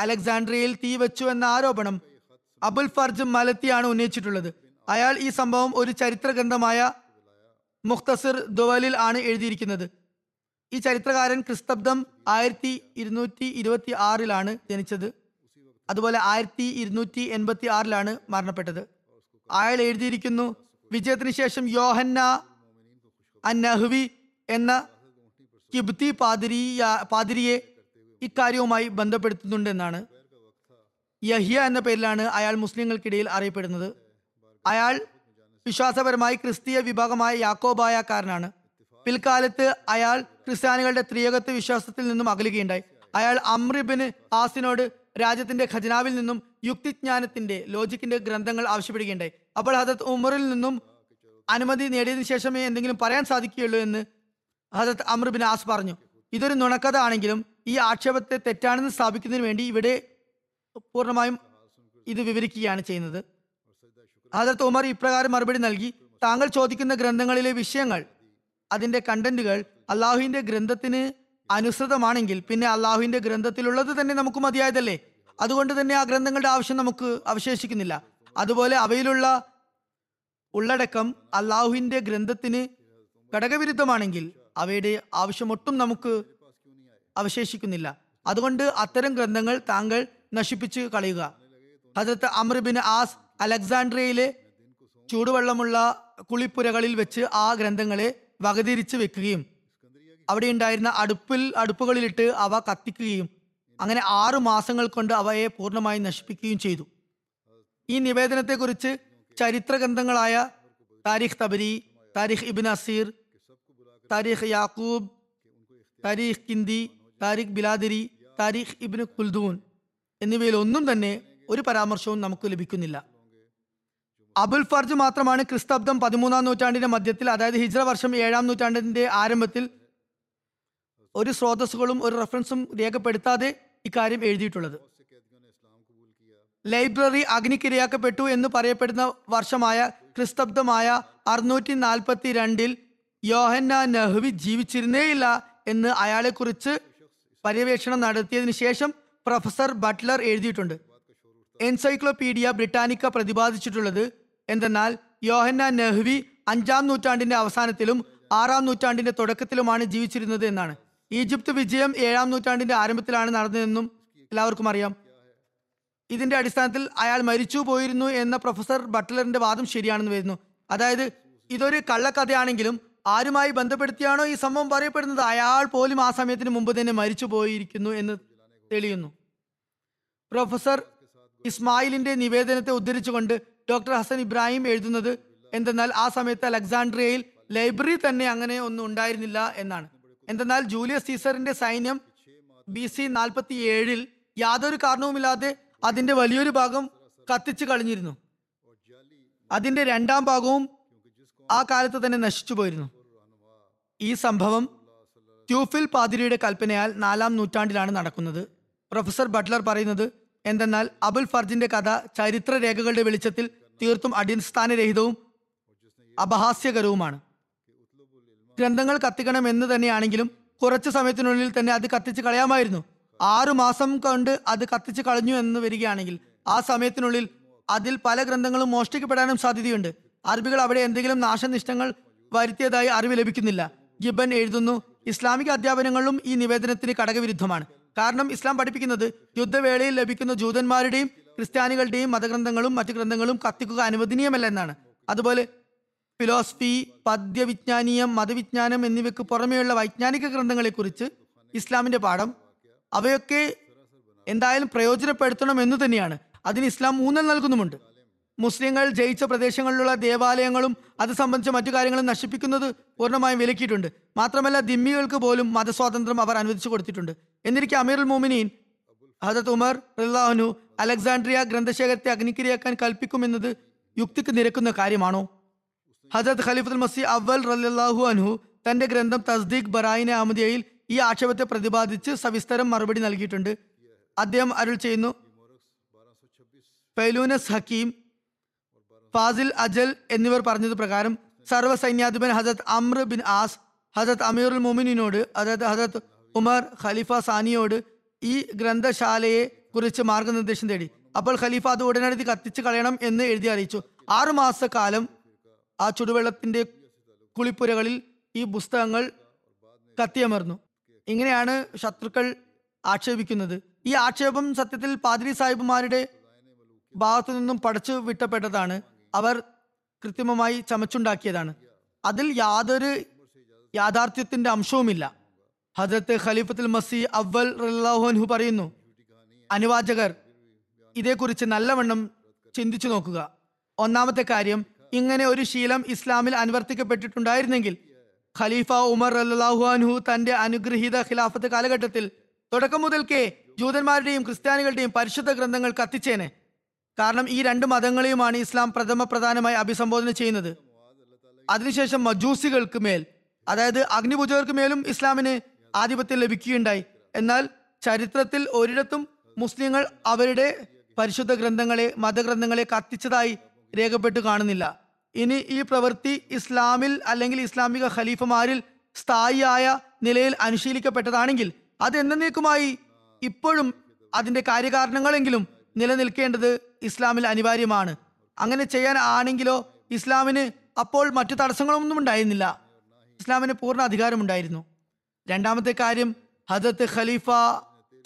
അലക്സാണ്ട്രിയയിൽ തീ വെച്ചു എന്ന ആരോപണം അബുൽ ഫർജ് മലത്തിയാണ് ഉന്നയിച്ചിട്ടുള്ളത്. അയാൾ ഈ സംഭവം ഒരു ചരിത്ര ഗ്രന്ഥമായ മുഖ്തസിർ ദുവലിൽ ആണ് എഴുതിയിരിക്കുന്നത്. ഈ ചരിത്രകാരൻ ക്രിസ്തബ്ദം ആയിരത്തി ഇരുന്നൂറ്റി ഇരുപത്തി ആറിലാണ് ജനിച്ചത്. അതുപോലെ ആയിരത്തി ഇരുന്നൂറ്റി എൺപത്തി ആറിലാണ് മരണപ്പെട്ടത്. അയാൾ എഴുതിയിരിക്കുന്നു വിജയത്തിന് ശേഷം യോഹന്ന അന്നഹ്വി എന്ന കിബ്തി പാതിരിയ പാതിരിയെ ഇക്കാര്യവുമായി ബന്ധപ്പെടുത്തുന്നുണ്ടെന്നാണ്. യഹിയ എന്ന പേരിലാണ് അയാൾ മുസ്ലിങ്ങൾക്കിടയിൽ അറിയപ്പെടുന്നത്. അയാൾ വിശ്വാസപരമായി ക്രിസ്തീയ വിഭാഗമായ യാക്കോബായക്കാരനാണ് പിൽക്കാലത്ത് അയാൾ ക്രിസ്ത്യാനികളുടെ ത്രിയകത്വ വിശ്വാസത്തിൽ നിന്നും അകലുകയുണ്ടായി. അയാൾ അമ്രിബിന് ആസിനോട് രാജ്യത്തിന്റെ ഖജനാവിൽ നിന്നും യുക്തിജ്ഞാനത്തിന്റെ ലോജിക്കിന്റെ ഗ്രന്ഥങ്ങൾ ആവശ്യപ്പെടുകയുണ്ടായി. അപ്പോൾ ഹജത് ഉമറിൽ നിന്നും അനുമതി നേടിയതിനു ശേഷമേ എന്തെങ്കിലും പറയാൻ സാധിക്കുകയുള്ളൂ എന്ന് ഹജത് അമ്രുബിൻ ആസ് പറഞ്ഞു. ഇതൊരു നുണക്കഥ ആണെങ്കിലും ഈ ആക്ഷേപത്തെ തെറ്റാണെന്ന് സ്ഥാപിക്കുന്നതിന് വേണ്ടി ഇവിടെ പൂർണമായും ഇത് വിവരിക്കുകയാണ് ചെയ്യുന്നത്. ഹജറത്ത് ഉമർ ഇപ്രകാരം മറുപടി നൽകി താങ്കൾ ചോദിക്കുന്ന ഗ്രന്ഥങ്ങളിലെ വിഷയങ്ങൾ അതിന്റെ കണ്ടന്റുകൾ അള്ളാഹുവിന്റെ ഗ്രന്ഥത്തിന് അനുസൃതമാണെങ്കിൽ പിന്നെ അള്ളാഹുവിന്റെ ഗ്രന്ഥത്തിലുള്ളത് തന്നെ നമുക്ക് മതിയായതല്ലേ? അതുകൊണ്ട് തന്നെ ആ ഗ്രന്ഥങ്ങളുടെ ആവശ്യം നമുക്ക് അവശേഷിക്കുന്നില്ല. അതുപോലെ അവയിലുള്ള ഉള്ളടക്കം അള്ളാഹുവിന്റെ ഗ്രന്ഥത്തിന് ഘടകവിരുദ്ധമാണെങ്കിൽ അവയുടെ ആവശ്യമൊട്ടും നമുക്ക് അവശേഷിക്കുന്നില്ല. അതുകൊണ്ട് അത്തരം ഗ്രന്ഥങ്ങൾ താങ്കൾ നശിപ്പിച്ച് കളയുക. ഹജരത്ത് അമ്രിബിൻ ആസ് അലക്സാണ്ട്രിയയിലെ ചൂടുവെള്ളമുള്ള കുളിപ്പുരകളിൽ വെച്ച് ആ ഗ്രന്ഥങ്ങളെ വകതിരിച്ച് വെക്കുകയും അവിടെ ഉണ്ടായിരുന്ന അടുപ്പിൽ അടുപ്പുകളിലിട്ട് അവ കത്തിക്കുകയും അങ്ങനെ ആറു മാസങ്ങൾ കൊണ്ട് അവയെ പൂർണമായി നശിപ്പിക്കുകയും ചെയ്തു. ഈ നിവേദനത്തെക്കുറിച്ച് ചരിത്ര ഗ്രന്ഥങ്ങളായ Tarikh Tabari Tarikh Ibn Athir Tarikh Yaqubi Tarikh Kindi Tarikh Baladhuri Tarikh Ibn Khaldun എന്നിവയിൽ ഒന്നും തന്നെ ഒരു പരാമർശവും നമുക്ക് ലഭിക്കുന്നില്ല. അബുൽ ഫർജ് മാത്രമാണ് ക്രിസ്തബ്ദം പതിമൂന്നാം നൂറ്റാണ്ടിന്റെ മധ്യത്തിൽ അതായത് ഹിജ്ര വർഷം ഏഴാം നൂറ്റാണ്ടിന്റെ ആരംഭത്തിൽ ഒരു സ്രോതസ്സുകളും ഒരു റെഫറൻസും രേഖപ്പെടുത്താതെ ഇക്കാര്യം എഴുതിയിട്ടുള്ളത്. ലൈബ്രറി അഗ്നിക്കിരയാക്കപ്പെട്ടു എന്ന് പറയപ്പെടുന്ന വർഷമായ ക്രിസ്തബ്ദമായ അറുന്നൂറ്റി നാൽപ്പത്തി രണ്ടിൽ യോഹന്ന നെഹ്വി ജീവിച്ചിരുന്നേയില്ല എന്ന് അയാളെക്കുറിച്ച് പര്യവേഷണം നടത്തിയതിനു ശേഷം പ്രൊഫസർ ബട്ട്ലർ എഴുതിയിട്ടുണ്ട്. എൻസൈക്ലോപീഡിയ ബ്രിട്ടാനിക്ക പ്രതിപാദിച്ചിട്ടുള്ളത് എന്തെന്നാൽ യോഹന്ന നെഹ്വി അഞ്ചാം നൂറ്റാണ്ടിന്റെ അവസാനത്തിലും ആറാം നൂറ്റാണ്ടിന്റെ തുടക്കത്തിലുമാണ് ജീവിച്ചിരുന്നത് എന്നാണ്. ഈജിപ്ത് വിജയം ഏഴാം നൂറ്റാണ്ടിന്റെ ആരംഭത്തിലാണ് നടന്നതെന്നും എല്ലാവർക്കും അറിയാം. ഇതിന്റെ അടിസ്ഥാനത്തിൽ അയാൾ മരിച്ചു പോയിരുന്നു എന്ന പ്രൊഫസർ ബട്ട്ലറിന്റെ വാദം ശരിയാണെന്ന് വരുന്നു. അതായത് ഇതൊരു കള്ളക്കഥയാണെങ്കിലും ആരുമായി ബന്ധപ്പെടുത്തിയാണോ ഈ സംഭവം പറയപ്പെടുന്നത്? അയാൾ പോലും ആ സമയത്തിന് മുമ്പ് തന്നെ മരിച്ചു പോയിരിക്കുന്നു എന്ന് തെളിയുന്നു. പ്രൊഫസർ ഇസ്മായിലിന്റെ നിവേദനത്തെ ഉദ്ധരിച്ചുകൊണ്ട് ഡോക്ടർ ഹസൻ ഇബ്രാഹിം എഴുതുന്നത് എന്തെന്നാൽ ആ സമയത്ത് അലക്സാണ്ട്രിയയിൽ ലൈബ്രറി തന്നെ അങ്ങനെ ഒന്നും ഉണ്ടായിരുന്നില്ല എന്നാണ്. എന്തെന്നാൽ ജൂലിയസ് സീസറിന്റെ സൈന്യം ബി സി നാൽപ്പത്തി ഏഴിൽ യാതൊരു കാരണവുമില്ലാതെ അതിന്റെ വലിയൊരു ഭാഗം കത്തിച്ചു കളഞ്ഞിരുന്നു. അതിന്റെ രണ്ടാം ഭാഗവും ആ കാലത്ത് തന്നെ നശിച്ചു പോയിരുന്നു. ഈ സംഭവം ട്യൂഫിൽ പാതിരിയുടെ കൽപ്പനയാൽ നാലാം നൂറ്റാണ്ടിലാണ് നടക്കുന്നത്. പ്രൊഫസർ ബട്ട്ലർ പറയുന്നത് എന്തെന്നാൽ അബുൽ ഫർജിന്റെ കഥ ചരിത്ര രേഖകളുടെ വെളിച്ചത്തിൽ തീർത്തും അടിസ്ഥാനരഹിതവും അപഹാസ്യകരവുമാണ്. ഗ്രന്ഥങ്ങൾ കത്തിക്കണം എന്ന് തന്നെയാണെങ്കിലും കുറച്ച് സമയത്തിനുള്ളിൽ തന്നെ അത് കത്തിച്ച് കളയാമായിരുന്നു. ആറു മാസം കൊണ്ട് അത് കത്തിച്ച് കളഞ്ഞു എന്ന് വരികയാണെങ്കിൽ ആ സമയത്തിനുള്ളിൽ അതിൽ പല ഗ്രന്ഥങ്ങളും മോഷ്ടിക്കപ്പെടാനും സാധ്യതയുണ്ട്. അറബികൾ അവിടെ എന്തെങ്കിലും നാശനിഷ്ടങ്ങൾ വരുത്തിയതായി അറിവ് ലഭിക്കുന്നില്ല. ഗിബൻ എഴുതുന്നു ഇസ്ലാമിക അധ്യാപനങ്ങളിലും ഈ നിവേദനത്തിന് കടകവിരുദ്ധമാണ്. കാരണം ഇസ്ലാം പഠിപ്പിക്കുന്നത് യുദ്ധവേളയിൽ ലഭിക്കുന്ന ജൂതന്മാരുടെയും ക്രിസ്ത്യാനികളുടെയും മതഗ്രന്ഥങ്ങളും മറ്റു ഗ്രന്ഥങ്ങളും കത്തിക്കുക അനുവദനീയമല്ല എന്നാണ് അതുപോലെ ഫിലോസഫി പദ്യവിജ്ഞാനീയം മതവിജ്ഞാനം എന്നിവയ്ക്ക് പുറമെയുള്ള വൈജ്ഞാനിക ഗ്രന്ഥങ്ങളെക്കുറിച്ച് ഇസ്ലാമിന്റെ പാഠം അവയൊക്കെ എന്തായാലും പ്രയോജനപ്പെടുത്തണം എന്ന് തന്നെയാണ്. അതിന് ഇസ്ലാം ഊന്നൽ നൽകുന്നുമുണ്ട്. മുസ്ലിങ്ങൾ ജയിച്ച പ്രദേശങ്ങളിലുള്ള ദേവാലയങ്ങളും അത് സംബന്ധിച്ച മറ്റു കാര്യങ്ങളും നശിപ്പിക്കുന്നത് പൂർണമായും വിലക്കിയിട്ടുണ്ട്. മാത്രമല്ല ദിമ്മികൾക്ക് പോലും മതസ്വാതന്ത്ര്യം അവർ അനുവദിച്ചു കൊടുത്തിട്ടുണ്ട്. എന്നിരിക്കെ അമീറുൽ മോമിനീൻ ഹജത് ഉമർ റില്ലാഹനു അലക്സാണ്ട്രിയ ഗ്രന്ഥശേഖരത്തെ അഗ്നിക്കിരയാക്കാൻ കൽപ്പിക്കുമെന്നത് യുക്തിക്ക് നിരക്കുന്ന കാര്യമാണോ? ഹജത് ഖലീഫുൽ മസി അവൽ റല്ലാഹു അൻഹു തന്റെ ഗ്രന്ഥം തസ്ദീഖ് ബറായിനെ അഹമ്മദിയയിൽ ഈ ആക്ഷേപത്തെ പ്രതിപാദിച്ച് സവിസ്തരം മറുപടി നൽകിയിട്ടുണ്ട്. അദ്ദേഹം അരുൾ ചെയ്യുന്നു ഫൈലൂനസ് ഹക്കീം ഫാസിൽ അജൽ എന്നിവർ പറഞ്ഞത് പ്രകാരം സർവസൈന്യാധിപൻ ഹസത്ത് അമ്ര ബിൻ ആസ് ഹജരത് അമീറുൽ മുമിനിനോട് അതായത് ഹസത്ത് ഉമർ ഖലീഫ സാനിയോട് ഈ ഗ്രന്ഥശാലയെ കുറിച്ച് മാർഗനിർദ്ദേശം തേടി. അപ്പോൾ ഖലീഫ അത് ഉടനടി കത്തിച്ച് കളയണം എന്ന് എഴുതി അറിയിച്ചു. ആറുമാസക്കാലം ആ ചുടുവെള്ളത്തിന്റെ കുളിപ്പുരകളിൽ ഈ പുസ്തകങ്ങൾ കത്തിയമർന്നു. ഇങ്ങനെയാണ് ശത്രുക്കൾ ആക്ഷേപിക്കുന്നത്. ഈ ആക്ഷേപം സത്യത്തിൽ പാതിരി സാഹിബുമാരുടെ ഭാഗത്തു നിന്നും പടച്ചു വിട്ടപ്പെട്ടതാണ് അവർ കൃത്രിമമായി ചമച്ചുണ്ടാക്കിയതാണ്. അതിൽ യാതൊരു യാഥാർത്ഥ്യത്തിന്റെ അംശവുമില്ല. ഹജരത്ത് ഖലീഫത്തുൽ മസി അവൽ റല്ലാഹുഅൻഹു പറയുന്നു അനുവാചകർ ഇതേക്കുറിച്ച് നല്ലവണ്ണം ചിന്തിച്ചു നോക്കുക. ഒന്നാമത്തെ കാര്യം ഇങ്ങനെ ഒരു ശീലം ഇസ്ലാമിൽ അനുവർത്തിക്കപ്പെട്ടിട്ടുണ്ടായിരുന്നെങ്കിൽ ഖലീഫ ഉമർ അല്ലാഹു അൻഹു തന്റെ അനുഗ്രഹീത ഖിലാഫത്ത് കാലഘട്ടത്തിൽ തുടക്കം മുതൽക്കേ ജൂതന്മാരുടെയും ക്രിസ്ത്യാനികളുടെയും പരിശുദ്ധ ഗ്രന്ഥങ്ങൾ കത്തിച്ചേനെ. കാരണം ഈ രണ്ട് മതങ്ങളെയുമാണ് ഇസ്ലാം പ്രഥമ പ്രധാനമായി അഭിസംബോധന ചെയ്യുന്നത്. അതിനുശേഷം മജൂസികൾക്ക് മേൽ അതായത് അഗ്നിപൂജകർക്ക് മേലും ഇസ്ലാമിന് ആധിപത്യം ലഭിക്കുകയുണ്ടായി. എന്നാൽ ചരിത്രത്തിൽ ഒരിടത്തും മുസ്ലിങ്ങൾ അവരുടെ പരിശുദ്ധ ഗ്രന്ഥങ്ങളെ മതഗ്രന്ഥങ്ങളെ കത്തിച്ചതായി രേഖപ്പെട്ട് കാണുന്നില്ല. ഇനി ഈ പ്രവൃത്തി ഇസ്ലാമിൽ അല്ലെങ്കിൽ ഇസ്ലാമിക ഖലീഫമാരിൽ സ്ഥായിയായ നിലയിൽ അനുശീലിക്കപ്പെട്ടതാണെങ്കിൽ അത് എന്നേക്കുമായി ഇപ്പോഴും അതിന്റെ കാര്യകാരണങ്ങളെങ്കിലും നിലനിൽക്കേണ്ടത് ഇസ്ലാമിൽ അനിവാര്യമാണ്. അങ്ങനെ ചെയ്യാൻ ആണെങ്കിലോ ഇസ്ലാമിന് അപ്പോൾ മറ്റു തടസ്സങ്ങളൊന്നും ഉണ്ടായിരുന്നില്ല. ഇസ്ലാമിന് പൂർണ അധികാരമുണ്ടായിരുന്നു. രണ്ടാമത്തെ കാര്യം ഹജത്ത് ഖലീഫ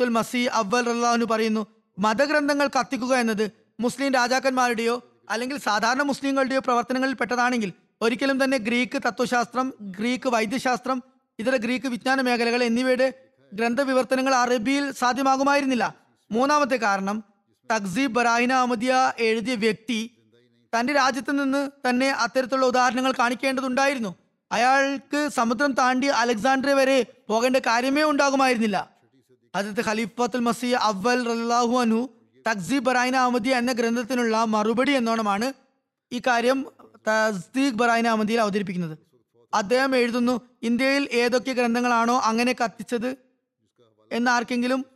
തുൽ മസി അവൽ റല്ലാഹു പറയുന്നു മതഗ്രന്ഥങ്ങൾ കത്തിക്കുക എന്നത് മുസ്ലിം രാജാക്കന്മാരുടെയോ അല്ലെങ്കിൽ സാധാരണ മുസ്ലിങ്ങളുടെയോ പ്രവർത്തനങ്ങളിൽ പെട്ടതാണെങ്കിൽ ഒരിക്കലും തന്നെ ഗ്രീക്ക് തത്വശാസ്ത്രം ഗ്രീക്ക് വൈദ്യശാസ്ത്രം ഇതര ഗ്രീക്ക് വിജ്ഞാന മേഖലകൾ എന്നിവയുടെ ഗ്രന്ഥവിവർത്തനങ്ങൾ അറബിയിൽ സാധ്യമാകുമായിരുന്നില്ല. മൂന്നാമത്തെ കാരണം തക്സീബ് ബറാഹിന അഹമ്മദിയ എഴുതിയ വ്യക്തി തന്റെ രാജ്യത്ത് നിന്ന് തന്നെ അത്തരത്തിലുള്ള ഉദാഹരണങ്ങൾ കാണിക്കേണ്ടതുണ്ടായിരുന്നു. അയാൾക്ക് സമുദ്രം താണ്ടി അലക്സാണ്ട്രിയ വരെ പോകേണ്ട കാര്യമേ ഉണ്ടാകുമായിരുന്നില്ല. അതിർത്ത് ഖലീഫത്തുൽ മസി അവൽ റല്ലാഹു അനു തക്സീബ് ബറായിന അഹമ്മദിയ എന്ന ഗ്രന്ഥത്തിനുള്ള മറുപടി എന്നോണമാണ് ഈ കാര്യം തസ്ദീഖ് ബറായിന അഹമ്മദിയിൽ അവതരിപ്പിക്കുന്നത്. അദ്ദേഹം എഴുതുന്നു ഇന്ത്യയിൽ ഏതൊക്കെ ഗ്രന്ഥങ്ങളാണോ അങ്ങനെ കത്തിച്ചത്? എന്ന് ആർക്കെങ്കിലും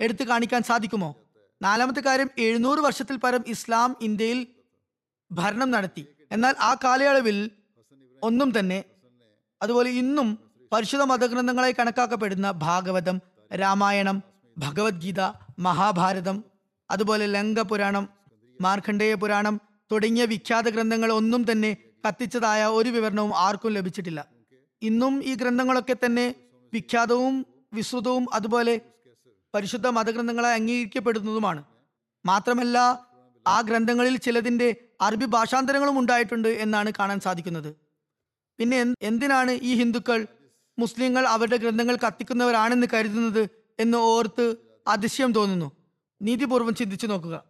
എടുത്തു കാണിക്കാൻ സാധിക്കുമോ? നാലാമത്തെ കാര്യം എഴുന്നൂറ് വർഷത്തിൽ പരം ഇസ്ലാം ഇന്ത്യയിൽ ഭരണം നടത്തി. എന്നാൽ ആ കാലയളവിൽ ഒന്നും തന്നെ അതുപോലെ ഇന്നും പരിശുദ്ധ മതഗ്രന്ഥങ്ങളായി കണക്കാക്കപ്പെടുന്ന ഭാഗവതം രാമായണം ഭഗവത്ഗീത മഹാഭാരതം അതുപോലെ ലങ്ക പുരാണം മാർക്കണ്ഡേയ പുരാണം തുടങ്ങിയ വിഖ്യാത ഗ്രന്ഥങ്ങൾ ഒന്നും തന്നെ കത്തിച്ചതായ ഒരു വിവരണവും ആർക്കും ലഭിച്ചിട്ടില്ല. ഇന്നും ഈ ഗ്രന്ഥങ്ങളൊക്കെ തന്നെ വിഖ്യാതവും വിശ്രുതവും അതുപോലെ പരിശുദ്ധ മതഗ്രന്ഥങ്ങളെ അംഗീകരിക്കപ്പെടുന്നതുമാണ്. മാത്രമല്ല ആ ഗ്രന്ഥങ്ങളിൽ ചിലതിന്റെ അറബി ഭാഷാന്തരങ്ങളും ഉണ്ടായിട്ടുണ്ട് എന്നാണ് കാണാൻ സാധിക്കുന്നത്. പിന്നെ എന്തിനാണ് ഈ ഹിന്ദുക്കൾ മുസ്ലിങ്ങൾ അവരുടെ ഗ്രന്ഥങ്ങൾ കത്തിക്കുന്നവരാണെന്ന് കരുതുന്നത് എന്ന് ഓർത്ത് അതിശയം തോന്നുന്നു. നീതിപൂർവം ചിന്തിച്ചു നോക്കുക.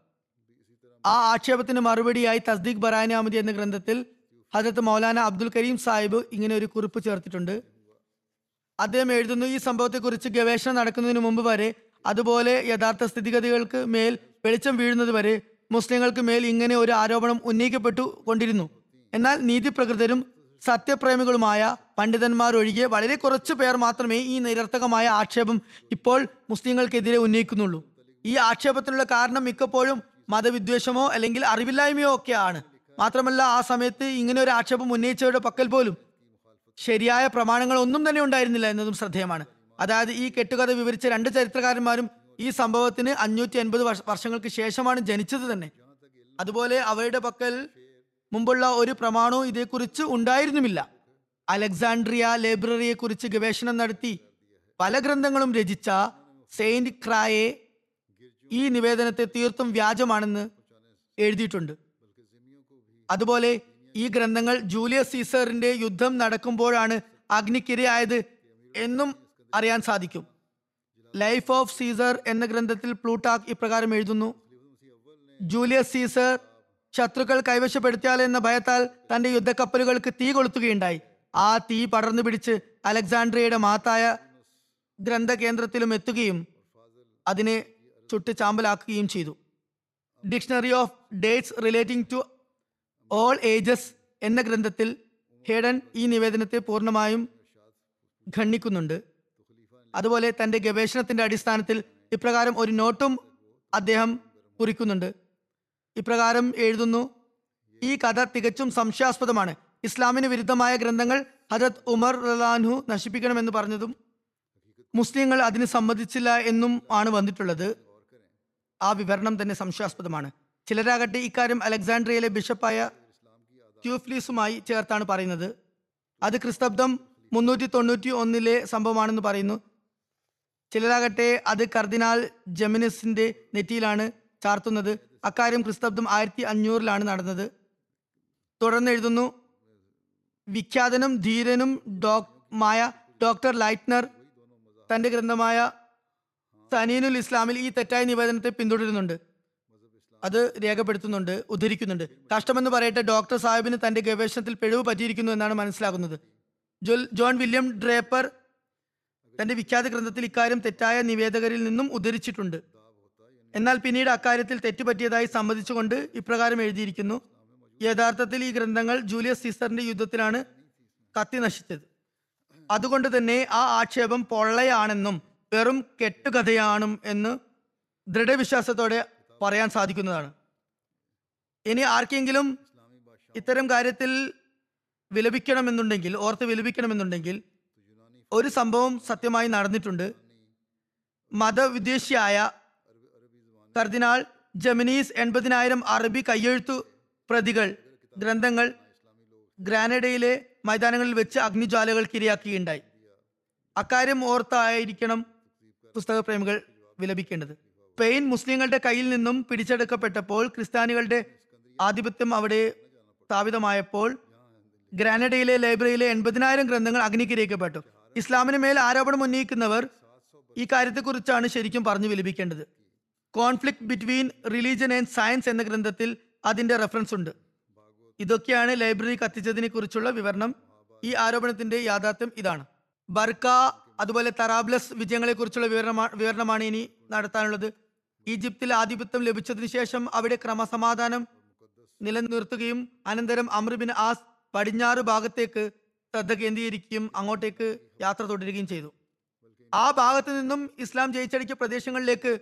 ആ ആക്ഷേപത്തിന് മറുപടിയായി തസ്ദീഖ് ബറാനി അഹമ്മദി എന്ന ഗ്രന്ഥത്തിൽ ഹജരത്ത് മൗലാന അബ്ദുൽ കരീം സാഹിബ് ഇങ്ങനെ ഒരു കുറിപ്പ് ചേർത്തിട്ടുണ്ട്. അദ്ദേഹം എഴുതുന്നു ഈ സംഭവത്തെക്കുറിച്ച് ഗവേഷണം നടക്കുന്നതിന് മുമ്പ് വരെ അതുപോലെ യഥാർത്ഥ സ്ഥിതിഗതികൾക്ക് മേൽ വെളിച്ചം വീഴുന്നത് വരെ മുസ്ലിങ്ങൾക്ക് മേൽ ഇങ്ങനെ ഒരു ആരോപണം ഉന്നയിക്കപ്പെട്ടു കൊണ്ടിരുന്നു. എന്നാൽ നീതിപ്രകൃതരും സത്യപ്രേമികളുമായ പണ്ഡിതന്മാരൊഴികെ വളരെ കുറച്ചു പേർ മാത്രമേ ഈ നിരർത്ഥകമായ ആക്ഷേപം ഇപ്പോൾ മുസ്ലിങ്ങൾക്കെതിരെ ഉന്നയിക്കുന്നുള്ളൂ. ഈ ആക്ഷേപത്തിനുള്ള കാരണം മിക്കപ്പോഴും മതവിദ്വേഷമോ അല്ലെങ്കിൽ അറിവില്ലായ്മയോ ഒക്കെയാണ്. മാത്രമല്ല ആ സമയത്ത് ഇങ്ങനെ ഒരു ആക്ഷേപം ഉന്നയിച്ചവരുടെ പക്കൽ പോലും ശരിയായ പ്രമാണങ്ങൾ ഒന്നും തന്നെ ഉണ്ടായിരുന്നില്ല എന്നതും ശ്രദ്ധേയമാണ്. അതായത് ഈ കെട്ടുകഥ വിവരിച്ച രണ്ട് ചരിത്രകാരന്മാരും ഈ സംഭവത്തിന് അഞ്ഞൂറ്റി അൻപത് വർഷങ്ങൾക്ക് ശേഷമാണ് ജനിച്ചത് തന്നെ. അതുപോലെ അവരുടെ പക്കൽ മുമ്പുള്ള ഒരു പ്രമാണവും ഇതേക്കുറിച്ച് ഉണ്ടായിരുന്നുമില്ല. അലക്സാണ്ട്രിയ ലൈബ്രറിയെ കുറിച്ച് ഗവേഷണം നടത്തി പല ഗ്രന്ഥങ്ങളും രചിച്ച സെയിന്റ് ക്രായെ ഈ നിവേദനത്തെ തീർത്തും വ്യാജമാണെന്ന് എഴുതിയിട്ടുണ്ട്. അതുപോലെ ഈ ഗ്രന്ഥങ്ങൾ ജൂലിയസ് സീസറിന്റെ യുദ്ധം നടക്കുമ്പോഴാണ് അഗ്നിക്കിരയായത് എന്നും അറിയാൻ സാധിക്കും. ലൈഫ് ഓഫ് സീസർ എന്ന ഗ്രന്ഥത്തിൽ പ്ലൂട്ടാക് ഇപ്രകാരം എഴുതുന്നു. ജൂലിയസ് സീസർ ശത്രുക്കൾ കൈവശപ്പെടുത്തിയാൽ എന്ന ഭയത്താൽ തന്റെ യുദ്ധക്കപ്പലുകൾക്ക് തീ കൊളുത്തുകയുണ്ടായി. ആ തീ പടർന്നു പിടിച്ച് അലക്സാണ്ട്രിയയുടെ മാത്തായ ഗ്രന്ഥകേന്ദ്രത്തിലും എത്തുകയും അതിനെ ചുട്ട് ചാമ്പലാക്കുകയും ചെയ്തു. Dictionary of dates relating to all ages എന്ന ഗ്രന്ഥത്തിൽ ഹേഡൻ ഈ നിവേദനത്തെ പൂർണമായും ഖണ്ഡിക്കുന്നുണ്ട്. അതുപോലെ തന്റെ ഗവേഷണത്തിന്റെ അടിസ്ഥാനത്തിൽ ഇപ്രകാരം ഒരു നോട്ടും അദ്ദേഹം കുറിക്കുന്നുണ്ട്. ഇപ്രകാരം എഴുതുന്നു ഈ കഥ തികച്ചും സംശയാസ്പദമാണ്. ഇസ്ലാമിന് വിരുദ്ധമായ ഗ്രന്ഥങ്ങൾ ഹജത് ഉമർ റലാൻഹു നശിപ്പിക്കണമെന്ന് പറഞ്ഞതും മുസ്ലിങ്ങൾ അതിന് സമ്മതിച്ചില്ല എന്നും ആണ് വന്നിട്ടുള്ളത്. ആ വിവരണം തന്നെ സംശയാസ്പദമാണ്. ചിലരാകട്ടെ ഇക്കാര്യം അലക്സാണ്ട്രിയയിലെ ബിഷപ്പായ ക്യൂഫ്ലീസുമായി ചേർത്താണ് പറയുന്നത്. അത് ക്രിസ്തബ്ദം മുന്നൂറ്റി തൊണ്ണൂറ്റി ഒന്നിലെ സംഭവമാണെന്ന് പറയുന്നു. ചിലരാകട്ടെ അത് കർദിനാൽ ജെമിനിസിന്റെ നെറ്റിയിലാണ് ചാർത്തുന്നത്. അക്കാര്യം ക്രിസ്തബ്ദം ആയിരത്തി അഞ്ഞൂറിലാണ് നടന്നത്. തുടർന്ന് എഴുതുന്നു. വിഖ്യാതനും ധീരനും ഡോക്മായ ഡോക്ടർ ലൈറ്റ്നർ തന്റെ ഗ്രന്ഥമായ സനീനുൽ ഇസ്ലാമിൽ ഈ തെറ്റായ നിവേദനത്തെ പിന്തുടരുന്നുണ്ട്. അത് രേഖപ്പെടുത്തുന്നുണ്ട് ഉദ്ധരിക്കുന്നുണ്ട്. കഷ്ടമെന്ന് പറയട്ടെ ഡോക്ടർ സാഹിബിന് തന്റെ ഗവേഷണത്തിൽ പിഴവ് പറ്റിയിരിക്കുന്നു എന്നാണ് മനസ്സിലാകുന്നത്. ജോൺ വില്യം ഡ്രേപ്പർ തന്റെ വിഖ്യാത ഗ്രന്ഥത്തിൽ ഇക്കാര്യം തെറ്റായ നിവേദകരിൽ നിന്നും ഉദ്ധരിച്ചിട്ടുണ്ട്. എന്നാൽ പിന്നീട് അക്കാര്യത്തിൽ തെറ്റുപറ്റിയതായി സമ്മതിച്ചുകൊണ്ട് ഇപ്രകാരം എഴുതിയിരിക്കുന്നു. യഥാർത്ഥത്തിൽ ഈ ഗ്രന്ഥങ്ങൾ ജൂലിയസ് സീസറിന്റെ യുദ്ധത്തിലാണ് കത്തി നശിച്ചത്. അതുകൊണ്ട് തന്നെ ആ ആക്ഷേപം പൊള്ളയാണെന്നും വെറും കെട്ടുകഥയാണും എന്ന് ദൃഢവിശ്വാസത്തോടെ പറയാൻ സാധിക്കുന്നതാണ്. ഇനി ആർക്കെങ്കിലും ഇത്തരം കാര്യത്തിൽ വിലപിക്കണമെന്നുണ്ടെങ്കിൽ ഓർത്ത് വിലപിക്കണമെന്നുണ്ടെങ്കിൽ ഒരു സംഭവം സത്യമായി നടന്നിട്ടുണ്ട്. മതവിദ്വേഷിയായ കർദിനാൾ ജമിനീസ് എൺപതിനായിരം അറബി കയ്യെഴുത്തു പ്രതികൾ ഗ്രന്ഥങ്ങൾ ഗ്രാനഡയിലെ മൈതാനങ്ങളിൽ വെച്ച് അഗ്നിജ്വാലകൾ കിരിയാക്കുകയുണ്ടായി. അക്കാര്യം ഓർത്തായിരിക്കണം പുസ്തക പ്രേമികൾ വിലപിക്കേണ്ടത്. സ്പെയിൻ മുസ്ലിങ്ങളുടെ കയ്യിൽ നിന്നും പിടിച്ചെടുക്കപ്പെട്ടപ്പോൾ ക്രിസ്ത്യാനികളുടെ ആധിപത്യം അവിടെ സ്ഥാപിതമായപ്പോൾ ഗ്രാനഡയിലെ ലൈബ്രറിയിലെ എൺപതിനായിരം ഗ്രന്ഥങ്ങൾ അഗ്നിക്കിരയിക്കപ്പെട്ടു. ഇസ്ലാമിന് മേൽ ആരോപണം ഉന്നയിക്കുന്നവർ ഈ കാര്യത്തെക്കുറിച്ചാണ് ശരിക്കും പറഞ്ഞു വിലപിക്കേണ്ടത്. Conflict between religion and science എന്ന ഗ്രന്ഥത്തിൽ അതിന്റെ റെഫറൻസ് ഉണ്ട്. ഇതൊക്കെയാണ് ലൈബ്രറി കത്തിച്ചതിനെ കുറിച്ചുള്ള വിവരണം. ഈ ആരോപണത്തിന്റെ യാഥാർത്ഥ്യം ഇതാണ്. ബർക്ക അതുപോലെ തറാബ്ലസ് വിജയങ്ങളെ കുറിച്ചുള്ള വിവരണമാണ് ഇനി നടത്താനുള്ളത്. ഈജിപ്തിൽ ആധിപത്യം ലഭിച്ചതിന് ശേഷം അവിടെ ക്രമസമാധാനം നിലനിർത്തുകയും അനന്തരം അമൃബിൻ ആസ് പടിഞ്ഞാറ് ഭാഗത്തേക്ക് ശ്രദ്ധ കേന്ദ്രീകരിക്കുകയും അങ്ങോട്ടേക്ക് യാത്ര തുടരുകയും ചെയ്തു. ആ ഭാഗത്ത് നിന്നും ഇസ്ലാം ജയിച്ചടിച്ച പ്രദേശങ്ങളിലേക്ക്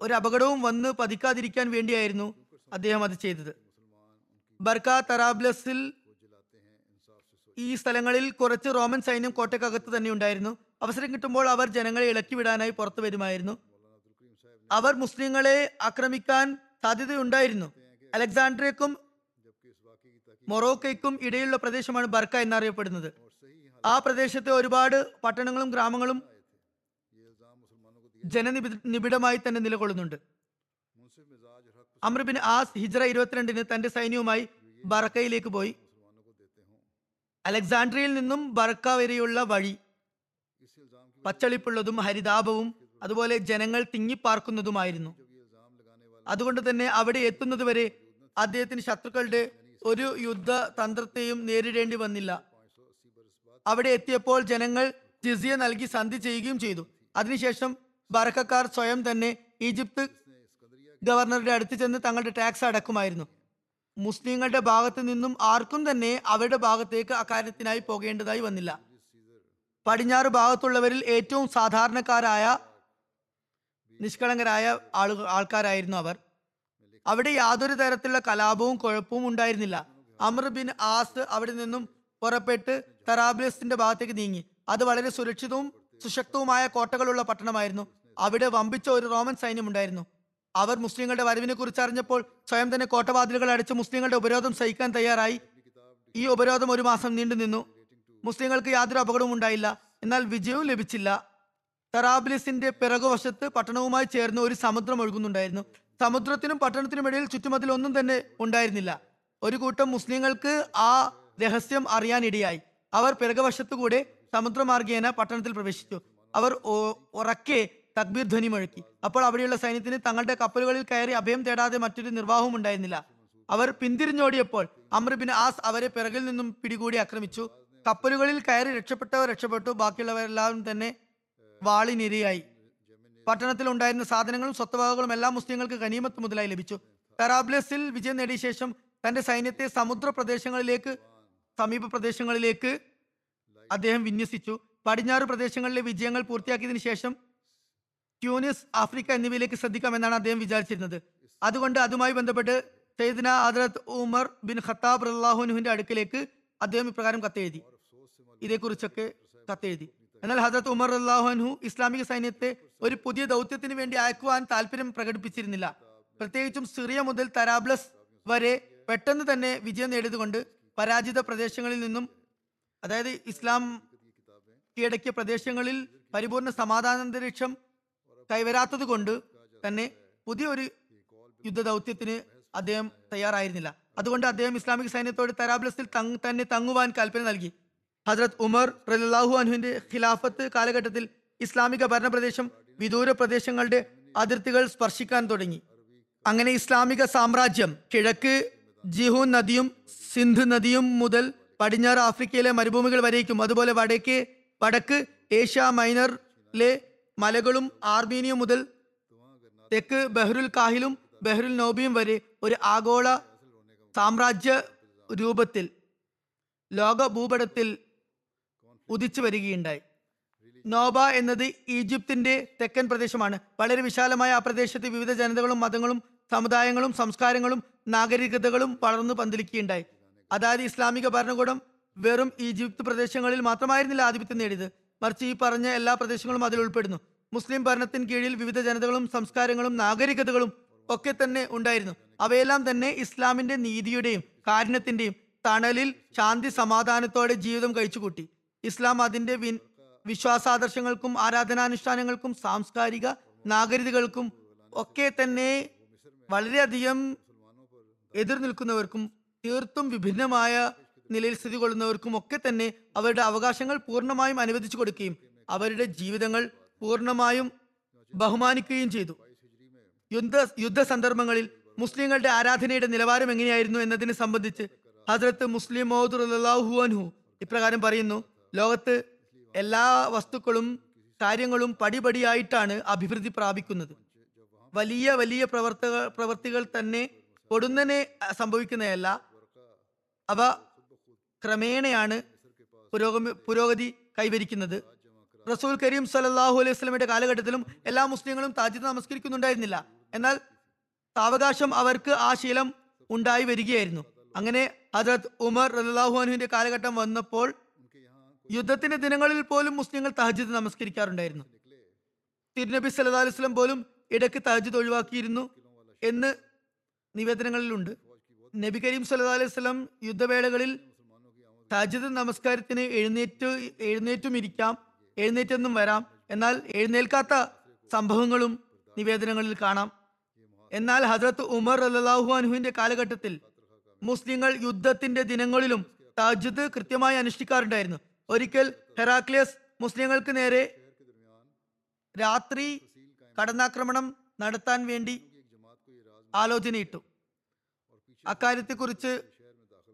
ഒരു അപകടവും വന്ന് പതിക്കാതിരിക്കാൻ വേണ്ടിയായിരുന്നു അദ്ദേഹം അത് ചെയ്തത്. ബർക്ക തറാബ്ലസിൽ ഈ സ്ഥലങ്ങളിൽ കുറച്ച് റോമൻ സൈന്യം കോട്ടയ്ക്കകത്ത് തന്നെ ഉണ്ടായിരുന്നു. അവസരം കിട്ടുമ്പോൾ അവർ ജനങ്ങളെ ഇളക്കി വിടാനായി പുറത്തു വരുമായിരുന്നു. അവർ മുസ്ലിങ്ങളെ ആക്രമിക്കാൻ സാധ്യതയുണ്ടായിരുന്നു. അലക്സാണ്ട്രിയക്കും മൊറോക്കയ്ക്കും ഇടയിലുള്ള പ്രദേശമാണ് ബർക്ക എന്നറിയപ്പെടുന്നത്. ആ പ്രദേശത്തെ ഒരുപാട് പട്ടണങ്ങളും ഗ്രാമങ്ങളും ജനനിബി നിബിഡമായി തന്നെ നിലകൊള്ളുന്നുണ്ട്. അമ്രബിൻ ആസ് ഹിജ്ര ഇരുപത്തിരണ്ടിന് തന്റെ സൈന്യവുമായി ബറക്കയിലേക്ക് പോയി. അലക്സാണ്ട്രിയയിൽ നിന്നും ബറക്ക വരെയുള്ള വഴി പച്ചളിപ്പുള്ളതും ഹരിതാപവും അതുപോലെ ജനങ്ങൾ തിങ്ങിപ്പാർക്കുന്നതുമായിരുന്നു. അതുകൊണ്ട് തന്നെ അവിടെ എത്തുന്നതുവരെ അദ്ദേഹത്തിന് ശത്രുക്കളുടെ ഒരു യുദ്ധ തന്ത്രത്തെയും നേരിടേണ്ടി വന്നില്ല. അവിടെ എത്തിയപ്പോൾ ജനങ്ങൾ ജിസിയ നൽകി സന്ധി ചെയ്യുകയും ചെയ്തു. അതിനുശേഷം ബറക്കക്കാർ സ്വയം തന്നെ ഈജിപ്ത് ഗവർണറുടെ അടുത്ത് ചെന്ന് തങ്ങളുടെ ടാക്സ് അടക്കുമായിരുന്നു. മുസ്ലിങ്ങളുടെ ഭാഗത്ത് നിന്നും ആർക്കും തന്നെ അവരുടെ ഭാഗത്തേക്ക് അക്കാര്യത്തിനായി പോകേണ്ടതായി വന്നില്ല. പടിഞ്ഞാറ് ഭാഗത്തുള്ളവരിൽ ഏറ്റവും സാധാരണക്കാരായ നിഷ്കളങ്കരായ ആളുകൾ ആൾക്കാരായിരുന്നു അവർ. അവിടെ യാതൊരു തരത്തിലുള്ള കലാപവും കുഴപ്പവും ഉണ്ടായിരുന്നില്ല. അമർ ബിൻ ആസ് അവിടെ നിന്നും പുറപ്പെട്ട് തറാബ്ലസിന്റെ ഭാഗത്തേക്ക് നീങ്ങി. അത് വളരെ സുരക്ഷിതവും സുശക്തവുമായ കോട്ടകളുള്ള പട്ടണമായിരുന്നു. അവിടെ വമ്പിച്ച ഒരു റോമൻ സൈന്യം ഉണ്ടായിരുന്നു അവർ മുസ്ലിങ്ങളുടെ വരവിനെ കുറിച്ച് അറിഞ്ഞപ്പോൾ സ്വയം തന്നെ കോട്ടവാതിലുകൾ അടിച്ച് മുസ്ലിങ്ങളുടെ ഉപരോധം സഹിക്കാൻ തയ്യാറായി. ഈ ഉപരോധം ഒരു മാസം നീണ്ടു നിന്നു. മുസ്ലിങ്ങൾക്ക് യാതൊരു അപകടവും ഉണ്ടായില്ല. എന്നാൽ വിജയവും ലഭിച്ചില്ല. തറാബ്ലിസിന്റെ പിറകുവശത്ത് പട്ടണവുമായി ചേർന്ന് ഒരു സമുദ്രം ഒഴുകുന്നുണ്ടായിരുന്നു. സമുദ്രത്തിനും പട്ടണത്തിനും ഇടയിൽ ചുറ്റുമതിൽ ഒന്നും തന്നെ ഉണ്ടായിരുന്നില്ല. ഒരു കൂട്ടം മുസ്ലിങ്ങൾക്ക് ആ രഹസ്യം അറിയാനിടയായി അവർ പിറകുവശത്തുകൂടെ സമുദ്രമാർഗേന പട്ടണത്തിൽ പ്രവേശിച്ചു. അവർ ഉറക്കെ തക്ബീർ ധ്വനി മുഴക്കി. അപ്പോൾ അവിടെയുള്ള സൈന്യത്തിന് തങ്ങളുടെ കപ്പലുകളിൽ കയറി അഭയം തേടാതെ മറ്റൊരു നിർവാഹവും ഉണ്ടായിരുന്നില്ല. അവർ പിന്തിരിഞ്ഞോടിയപ്പോൾ അമ്രബിൻ ആസ് അവരെ പിറകിൽ നിന്നും പിടികൂടി ആക്രമിച്ചു. കപ്പലുകളിൽ കയറി രക്ഷപ്പെട്ടവർ രക്ഷപ്പെട്ടു. ബാക്കിയുള്ളവരെല്ലാവരും തന്നെ വാളിനിരയായി. പട്ടണത്തിൽ ഉണ്ടായിരുന്ന സാധനങ്ങളും സ്വത്തുവകകളും എല്ലാ മുസ്ലിങ്ങൾക്ക് കനീമത്ത് മുതലായി ലഭിച്ചു. തെറാബ്ലസിൽ വിജയം നേടിയ ശേഷം തന്റെ സൈന്യത്തെ സമുദ്ര പ്രദേശങ്ങളിലേക്ക് സമീപ പ്രദേശങ്ങളിലേക്ക് അദ്ദേഹം വിന്യസിച്ചു. പടിഞ്ഞാറ് പ്രദേശങ്ങളിലെ വിജയങ്ങൾ പൂർത്തിയാക്കിയതിനു ശേഷം ട്യൂനിസ് ആഫ്രിക്ക എന്നിവയിലേക്ക് ശ്രദ്ധിക്കാമെന്നാണ് അദ്ദേഹം വിചാരിച്ചിരുന്നത്. അതുകൊണ്ട് അതുമായി ബന്ധപ്പെട്ട് Sayyidina Hazrat Umar bin Khattab റല്ലാഹുനുവിന്റെ അടുക്കിലേക്ക് അദ്ദേഹം ഇപ്രകാരം കത്തെഴുതി. ഇതേക്കുറിച്ചൊക്കെ കത്തെഴുതി. എന്നാൽ ഹദ്രത് ഉമർ അള്ളാഹുനു ഇസ്ലാമിക സൈന്യത്തെ ഒരു പുതിയ ദൗത്യത്തിന് വേണ്ടി അയക്കുവാൻ താല്പര്യം പ്രകടിപ്പിച്ചിരുന്നില്ല. പ്രത്യേകിച്ചും സിറിയ മുതൽ തരാബ്ലസ് വരെ പെട്ടെന്ന് തന്നെ വിജയം നേടിയതുകൊണ്ട് പരാജിത പ്രദേശങ്ങളിൽ നിന്നും അതായത് ഇസ്ലാം കീഴടക്കിയ പ്രദേശങ്ങളിൽ പരിപൂർണ സമാധാനാന്തരീക്ഷം കൈവരാത്തത് കൊണ്ട് തന്നെ പുതിയൊരു യുദ്ധ ദൗത്യത്തിന് അദ്ദേഹം തയ്യാറായിരുന്നില്ല. അതുകൊണ്ട് അദ്ദേഹം ഇസ്ലാമിക സൈന്യത്തോട് തരാബ്ലസിൽ തങ് തന്നെ തങ്ങുവാൻ കൽപ്പന നൽകി. ഹജ്രത് ഉമർ റലാഹു അനുവിന്റെ ഖിലാഫത്ത് കാലഘട്ടത്തിൽ ഇസ്ലാമിക ഭരണപ്രദേശം വിദൂര പ്രദേശങ്ങളുടെ അതിർത്തികൾ സ്പർശിക്കാൻ തുടങ്ങി. അങ്ങനെ ഇസ്ലാമിക സാമ്രാജ്യം കിഴക്ക് ജിഹു നദിയും സിന്ധു നദിയും മുതൽ പടിഞ്ഞാറ് ആഫ്രിക്കയിലെ മരുഭൂമികൾ വരേക്കും. അതുപോലെ വടക്ക് വടക്ക് ഏഷ്യ മൈനറിലെ മലകളും ആർമീനിയം മുതൽ തെക്ക് ബഹ്റുൽ കാഹിലും ബഹ്റുൽ നോബിയും വരെ ഒരു ആഗോള സാമ്രാജ്യ രൂപത്തിൽ ലോക ഭൂപടത്തിൽ ഉദിച്ചു വരികയുണ്ടായി നോബ എന്നത് ഈജിപ്തിന്റെ തെക്കൻ പ്രദേശമാണ്. വളരെ വിശാലമായ ആ പ്രദേശത്ത് വിവിധ ജനതകളും മതങ്ങളും സമുദായങ്ങളും സംസ്കാരങ്ങളും നാഗരികതകളും വളർന്നു പന്തലിക്കുകയുണ്ടായി. അതായത് ഇസ്ലാമിക ഭരണകൂടം വെറും ഈജിപ്ത് പ്രദേശങ്ങളിൽ മാത്രമായിരുന്നില്ല ആധിപത്യം നേടിയത്. മറിച്ച് ഈ പറഞ്ഞ എല്ലാ പ്രദേശങ്ങളും അതിൽ ഉൾപ്പെടുന്നു. മുസ്ലിം ഭരണത്തിന് കീഴിൽ വിവിധ ജനതകളും സംസ്കാരങ്ങളും നാഗരികതകളും ഒക്കെ തന്നെ ഉണ്ടായിരുന്നു. അവയെല്ലാം തന്നെ ഇസ്ലാമിന്റെ നീതിയുടെയും കാരുണ്യത്തിന്റെയും തണലിൽ ശാന്തി സമാധാനത്തോടെ ജീവിതം കഴിച്ചുകൂട്ടി. ഇസ്ലാം അതിന്റെ വിശ്വാസാദർശങ്ങൾക്കും ആരാധനാനുഷ്ഠാനങ്ങൾക്കും സാംസ്കാരിക നാഗരികതകൾക്കും ഒക്കെ തന്നെ വളരെയധികം എതിർ നിൽക്കുന്നവർക്കും തീർത്തും വിഭിന്നമായ നിലയിൽ സ്ഥിതി കൊള്ളുന്നവർക്കും ഒക്കെ തന്നെ അവരുടെ അവകാശങ്ങൾ പൂർണമായും അനുവദിച്ചു കൊടുക്കുകയും അവരുടെ ജീവിതങ്ങൾ പൂർണമായും ബഹുമാനിക്കുകയും ചെയ്തു. യുദ്ധ യുദ്ധ സന്ദർഭങ്ങളിൽ മുസ്ലിങ്ങളുടെ ആരാധനയുടെ നിലവാരം എങ്ങനെയായിരുന്നു എന്നതിനെ സംബന്ധിച്ച് ഹസ്രത്ത് മുസ്ലിം മോദുലാഹു അൻഹു ഇപ്രകാരം പറയുന്നു ലോകത്ത് എല്ലാ വസ്തുക്കളും കാര്യങ്ങളും പടിപടിയായിട്ടാണ് അഭിവൃദ്ധി പ്രാപിക്കുന്നത്. വലിയ വലിയ പ്രവർത്തക പ്രവർത്തികൾ തന്നെ പൊടുന്നനെ സംഭവിക്കുന്നതല്ല. അവ ക്രമേണയാണ് പുരോഗമി പുരോഗതി കൈവരിക്കുന്നത്. റസൂൽ കരീം സലാഹു അലൈഹി വസല്ലമയുടെ കാലഘട്ടത്തിലും എല്ലാ മുസ്ലിങ്ങളും താജിദ് നമസ്കരിക്കുന്നുണ്ടായിരുന്നില്ല. എന്നാൽ സാവകാശം അവർക്ക് ആ ശീലം ഉണ്ടായി വരികയായിരുന്നു. അങ്ങനെ ഹജറത് ഉമർ റലാഹു അനുവിന്റെ കാലഘട്ടം വന്നപ്പോൾ യുദ്ധത്തിന്റെ ദിനങ്ങളിൽ പോലും മുസ്ലിങ്ങൾ തഹജിദ് നമസ്കരിക്കാറുണ്ടായിരുന്നു. തിരുനബി സല്ലല്ലാഹു അലൈഹി വസല്ലം പോലും ഇടയ്ക്ക് തഹജിദ് ഒഴിവാക്കിയിരുന്നു എന്ന് നിവേദനങ്ങളിലുണ്ട്. നബി കരീം സല്ലാ അലൈഹി വസല്ലം യുദ്ധവേളകളിൽ തഹജിദ് നമസ്കാരത്തിന് എഴുന്നേറ്റ് എഴുന്നേറ്റും ഇരിക്കാം എഴുന്നേറ്റെന്നും വരാം. എന്നാൽ എഴുന്നേൽക്കാത്ത സംഭവങ്ങളും നിവേദനങ്ങളിൽ കാണാം. എന്നാൽ ഹജ്രത്ത് ഉമർ അല്ലാഹു അനുഹുവിന്റെ കാലഘട്ടത്തിൽ മുസ്ലിങ്ങൾ യുദ്ധത്തിന്റെ ദിനങ്ങളിലും തഹജ്ജുദ് കൃത്യമായി അനുഷ്ഠിക്കാറുണ്ടായിരുന്നു. ഒരിക്കൽ ഹെറാക്ലിയസ് മുസ്ലിങ്ങൾക്ക് നേരെ രാത്രി കടന്നാക്രമണം നടത്താൻ വേണ്ടി ആലോചനയിട്ടു. അക്കാര്യത്തെക്കുറിച്ച്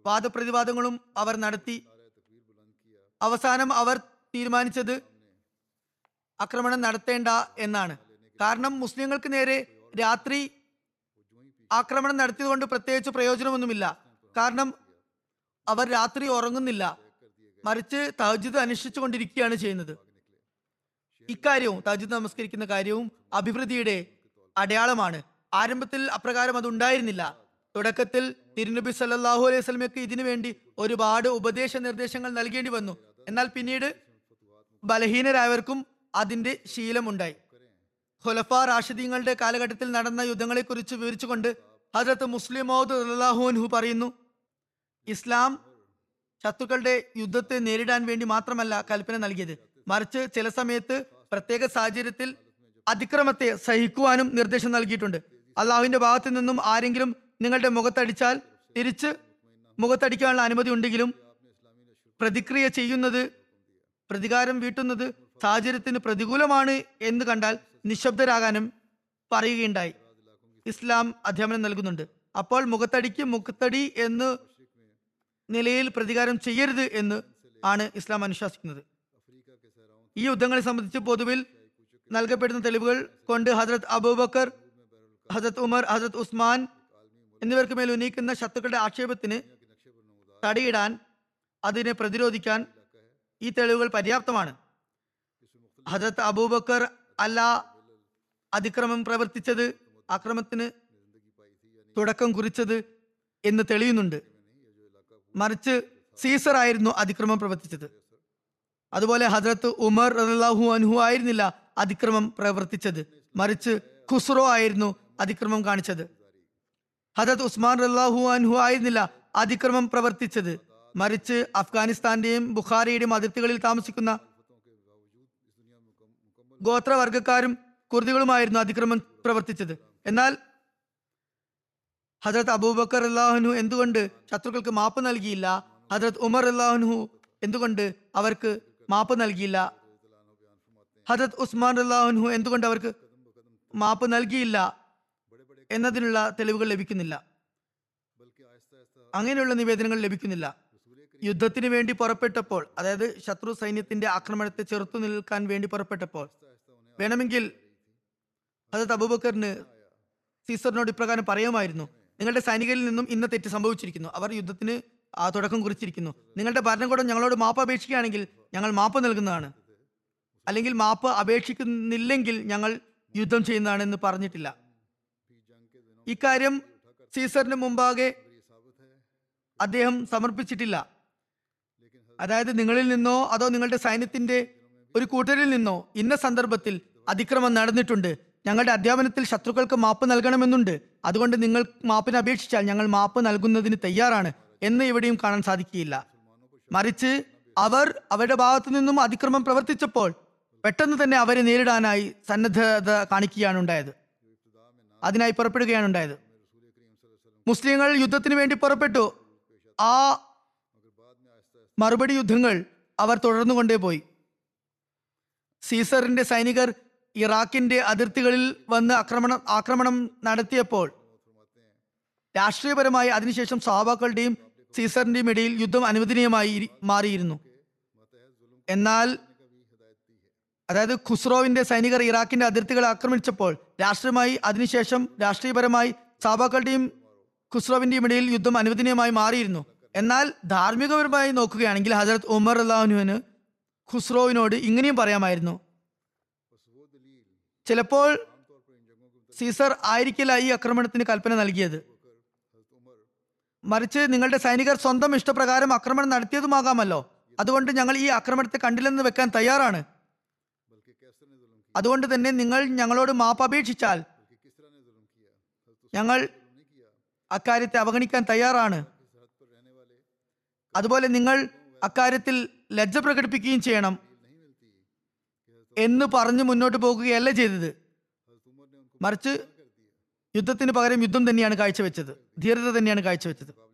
വാദപ്രതിവാദങ്ങളും അവർ നടത്തി. അവസാനം അവർ തീരുമാനിച്ചത് ആക്രമണം നടത്തേണ്ട എന്നാണ്. കാരണം മുസ്ലിങ്ങൾക്ക് നേരെ രാത്രി ആക്രമണം നടത്തിയതുകൊണ്ട് പ്രത്യേകിച്ച് പ്രയോജനമൊന്നുമില്ല. കാരണം അവർ രാത്രി ഉറങ്ങുന്നില്ല. മറിച്ച് തഹജിദ് അനുഷ്ഠിച്ചു കൊണ്ടിരിക്കുകയാണ് ചെയ്യുന്നത്. ഇക്കാര്യവും തഹജിദ് നമസ്കരിക്കുന്ന കാര്യവും അഭിവൃദ്ധിയുടെ അടയാളമാണ്. ആരംഭത്തിൽ അപ്രകാരം അതുണ്ടായിരുന്നില്ല തുടക്കത്തിൽ തിരുനബി സല്ലാഹു അലൈഹി സ്വലമയ്ക്ക് ഇതിനു വേണ്ടി ഒരുപാട് ഉപദേശ നിർദ്ദേശങ്ങൾ നൽകേണ്ടി വന്നു. എന്നാൽ പിന്നീട് ബലഹീനരായവർക്കും അതിന്റെ ശീലമുണ്ടായി. ഖുലഫ റാഷിദീങ്ങളുടെ കാലഘട്ടത്തിൽ നടന്ന യുദ്ധങ്ങളെക്കുറിച്ച് വിവരിച്ചുകൊണ്ട് ഹജറത്ത് മുസ്ലിം അള്ളാഹുൻഹു പറയുന്നു ഇസ്ലാം ശത്രുക്കളുടെ യുദ്ധത്തെ നേരിടാൻ വേണ്ടി മാത്രമല്ല കൽപ്പന നൽകിയത്. മറിച്ച് ചില സമയത്ത് പ്രത്യേക സാഹചര്യത്തിൽ അതിക്രമത്തെ സഹിക്കുവാനും നിർദ്ദേശം നൽകിയിട്ടുണ്ട്. അള്ളാഹുവിന്റെ ഭാഗത്തു നിന്നും ആരെങ്കിലും നിങ്ങളുടെ മുഖത്തടിച്ചാൽ തിരിച്ച് മുഖത്തടിക്കാനുള്ള അനുമതി ഉണ്ടെങ്കിലും പ്രതിക്രിയ ചെയ്യുന്നത് പ്രതികാരം വീട്ടുന്നത് സാഹചര്യത്തിന് പ്രതികൂലമാണ് എന്ന് കണ്ടാൽ നിശബ്ദരാകാനും പറയുകയുണ്ടായി. ഇസ്ലാം അധ്യാപനം നൽകുന്നുണ്ട്. അപ്പോൾ മുഖത്തടിക്ക് മുഖത്തടി എന്ന് നിലയിൽ പ്രതികാരം ചെയ്യരുത് എന്ന് ആണ് ഇസ്ലാം അനുശാസിക്കുന്നത്. ഈ യുദ്ധങ്ങളെ സംബന്ധിച്ച് പൊതുവിൽ നൽകപ്പെടുന്ന തെളിവുകൾ കൊണ്ട് ഹജ്രത് അബൂബക്കർ ഹജ്രത് ഉമർ ഹജ്രത് ഉസ്മാൻ എന്നിവർക്ക് മേൽ ഉന്നയിക്കുന്ന ശത്രുക്കളുടെ ആക്ഷേപത്തിന് തടയിടാൻ അതിനെ പ്രതിരോധിക്കാൻ ഈ തെളിവുകൾ പര്യാപ്തമാണ്. ഹജ്രത് അബൂബക്കർ അല്ല അതിക്രമം പ്രവർത്തിച്ചത് അക്രമത്തിന് തുടക്കം കുറിച്ചത് എന്ന് തെളിയുന്നുണ്ട്. മറിച്ച് സീസർ ആയിരുന്നു അതിക്രമം പ്രവർത്തിച്ചത്. അതുപോലെ ഹജ്രത്ത് ഉമർ റളിയല്ലാഹു അനുഹു ആയിരുന്നില്ല അതിക്രമം പ്രവർത്തിച്ചത്. മറിച്ച് ഖുസ്റോ ആയിരുന്നു അതിക്രമം കാണിച്ചത്. ഹജത് ഉസ്മാൻ റല്ലാഹു അനുഹു ആയിരുന്നില്ല അതിക്രമം പ്രവർത്തിച്ചത്. മറിച്ച് അഫ്ഗാനിസ്ഥാന്റെയും ബുഖാരിയുടെയും അതിർത്തികളിൽ താമസിക്കുന്ന ഗോത്രവർഗക്കാരും കുർദികളുമായിരുന്നു അതിക്രമം പ്രവർത്തിച്ചത്. എന്നാൽ ഹജരത് അബൂബക്കർ അള്ളാഹുനു എന്തുകൊണ്ട് ശത്രുക്കൾക്ക് മാപ്പ് നൽകിയില്ല? ഹജ്രത് ഉമർ അള്ളാഹുനു എന്തുകൊണ്ട് അവർക്ക് മാപ്പ് നൽകിയില്ല? ഹജ്രത് ഉസ്മാൻ അള്ളാഹുനു എന്തുകൊണ്ട് അവർക്ക് മാപ്പ് നൽകിയില്ല? എന്നതിനുള്ള തെളിവുകൾ ലഭിക്കുന്നില്ല. അങ്ങനെയുള്ള നിവേദനങ്ങൾ ലഭിക്കുന്നില്ല. യുദ്ധത്തിന് വേണ്ടി പുറപ്പെട്ടപ്പോൾ അതായത് ശത്രു സൈന്യത്തിന്റെ ആക്രമണത്തെ ചെറുത്തു നിൽക്കാൻ വേണ്ടി പുറപ്പെട്ടപ്പോൾ വേണമെങ്കിൽ ഹജത് അബൂബക്കറിന് സീസറിനോട് ഇപ്രകാരം പറയുമായിരുന്നു. നിങ്ങളുടെ സൈനികരിൽ നിന്നും ഇന്ന് തെറ്റ് സംഭവിച്ചിരിക്കുന്നു. അവർ യുദ്ധത്തിന് ആ തുടക്കം കുറിച്ചിരിക്കുന്നു. നിങ്ങളുടെ ഭരണകൂടം ഞങ്ങളോട് മാപ്പ് അപേക്ഷിക്കുകയാണെങ്കിൽ ഞങ്ങൾ മാപ്പ് നൽകുന്നതാണ്. അല്ലെങ്കിൽ മാപ്പ് അപേക്ഷിക്കുന്നില്ലെങ്കിൽ ഞങ്ങൾ യുദ്ധം ചെയ്യുന്നതാണ് എന്ന് പറഞ്ഞിട്ടില്ല. ഇക്കാര്യം സീസറിന് മുമ്പാകെ അദ്ദേഹം സമർപ്പിച്ചിട്ടില്ല. അതായത് നിങ്ങളിൽ നിന്നോ അതോ നിങ്ങളുടെ സൈന്യത്തിന്റെ ഒരു കൂട്ടരിൽ നിന്നോ ഇന്ന സന്ദർഭത്തിൽ അതിക്രമം നടന്നിട്ടുണ്ട്. ഞങ്ങളുടെ അധ്യാപനത്തിൽ ശത്രുക്കൾക്ക് മാപ്പ് നൽകണമെന്നുണ്ട്. അതുകൊണ്ട് നിങ്ങൾ മാപ്പിനെ അപേക്ഷിച്ചാൽ ഞങ്ങൾ മാപ്പ് നൽകുന്നതിന് തയ്യാറാണ് എന്ന് എവിടെയും കാണാൻ സാധിക്കുകയില്ല. മറിച്ച് അവർ അവരുടെ ഭാഗത്തു നിന്നും അതിക്രമം പ്രവർത്തിച്ചപ്പോൾ പെട്ടെന്ന് തന്നെ അവരെ നേരിടാനായി സന്നദ്ധത കാണിക്കുകയാണ് ഉണ്ടായത്. അതിനായി പുറപ്പെടുകയാണ് ഉണ്ടായത്. മുസ്ലിങ്ങൾ യുദ്ധത്തിന് വേണ്ടി പുറപ്പെട്ടു. ആ മറുപടി യുദ്ധങ്ങൾ അവർ തുടർന്നു പോയി. സീസറിന്റെ സൈനികർ ഇറാഖിന്റെ അതിർത്തികളിൽ വന്ന് ആക്രമണം ആക്രമണം നടത്തിയപ്പോൾ രാഷ്ട്രീയപരമായി അതിനുശേഷം സഹാബാക്കളുടെയും സീസറിന്റെയും ഇടയിൽ യുദ്ധം അനുവദനീയമായി മാറിയിരുന്നു. എന്നാൽ അതായത് ഖുസ്രോവിന്റെ സൈനികർ ഇറാഖിന്റെ അതിർത്തികൾ ആക്രമിച്ചപ്പോൾ രാഷ്ട്രീയമായി അതിനുശേഷം രാഷ്ട്രീയപരമായി സാബാക്കളുടെയും ഖുസ്രോവിന്റെയും ഇടയിൽ യുദ്ധം അനുവദനീയമായി മാറിയിരുന്നു. എന്നാൽ ധാർമ്മികപരമായി നോക്കുകയാണെങ്കിൽ ഹജരത് ഉമർ അള്ളാഹുനുവിന് ഖുസ്രോവിനോട് ഇങ്ങനെയും പറയാമായിരുന്നു. ചിലപ്പോൾ സീസർ ആയിരിക്കില്ല ഈ ആക്രമണത്തിന് കൽപ്പന നൽകിയത്. മറിച്ച് നിങ്ങളുടെ സൈനികർ സ്വന്തം ഇഷ്ടപ്രകാരം ആക്രമണം നടത്തിയതുമാകാമല്ലോ. അതുകൊണ്ട് ഞങ്ങൾ ഈ ആക്രമണത്തെ കണ്ടില്ലെന്ന് വെക്കാൻ തയ്യാറാണ്. അതുകൊണ്ട് തന്നെ നിങ്ങൾ ഞങ്ങളോട് മാപ്പ് അപേക്ഷിച്ചാൽ ഞങ്ങൾ അക്കാര്യത്തെ അവഗണിക്കാൻ തയ്യാറാണ്. അതുപോലെ നിങ്ങൾ അക്കാര്യത്തിൽ ലജ്ജ പ്രകടിപ്പിക്കുകയും ചെയ്യണം. എന്ന് പറഞ്ഞു മുന്നോട്ട് പോകുകയല്ല ചെയ്തത്. മറിച്ച് യുദ്ധത്തിന് പകരം യുദ്ധം തന്നെയാണ് കാഴ്ചവെച്ചത്. ധീരത തന്നെയാണ് കാഴ്ചവെച്ചത്.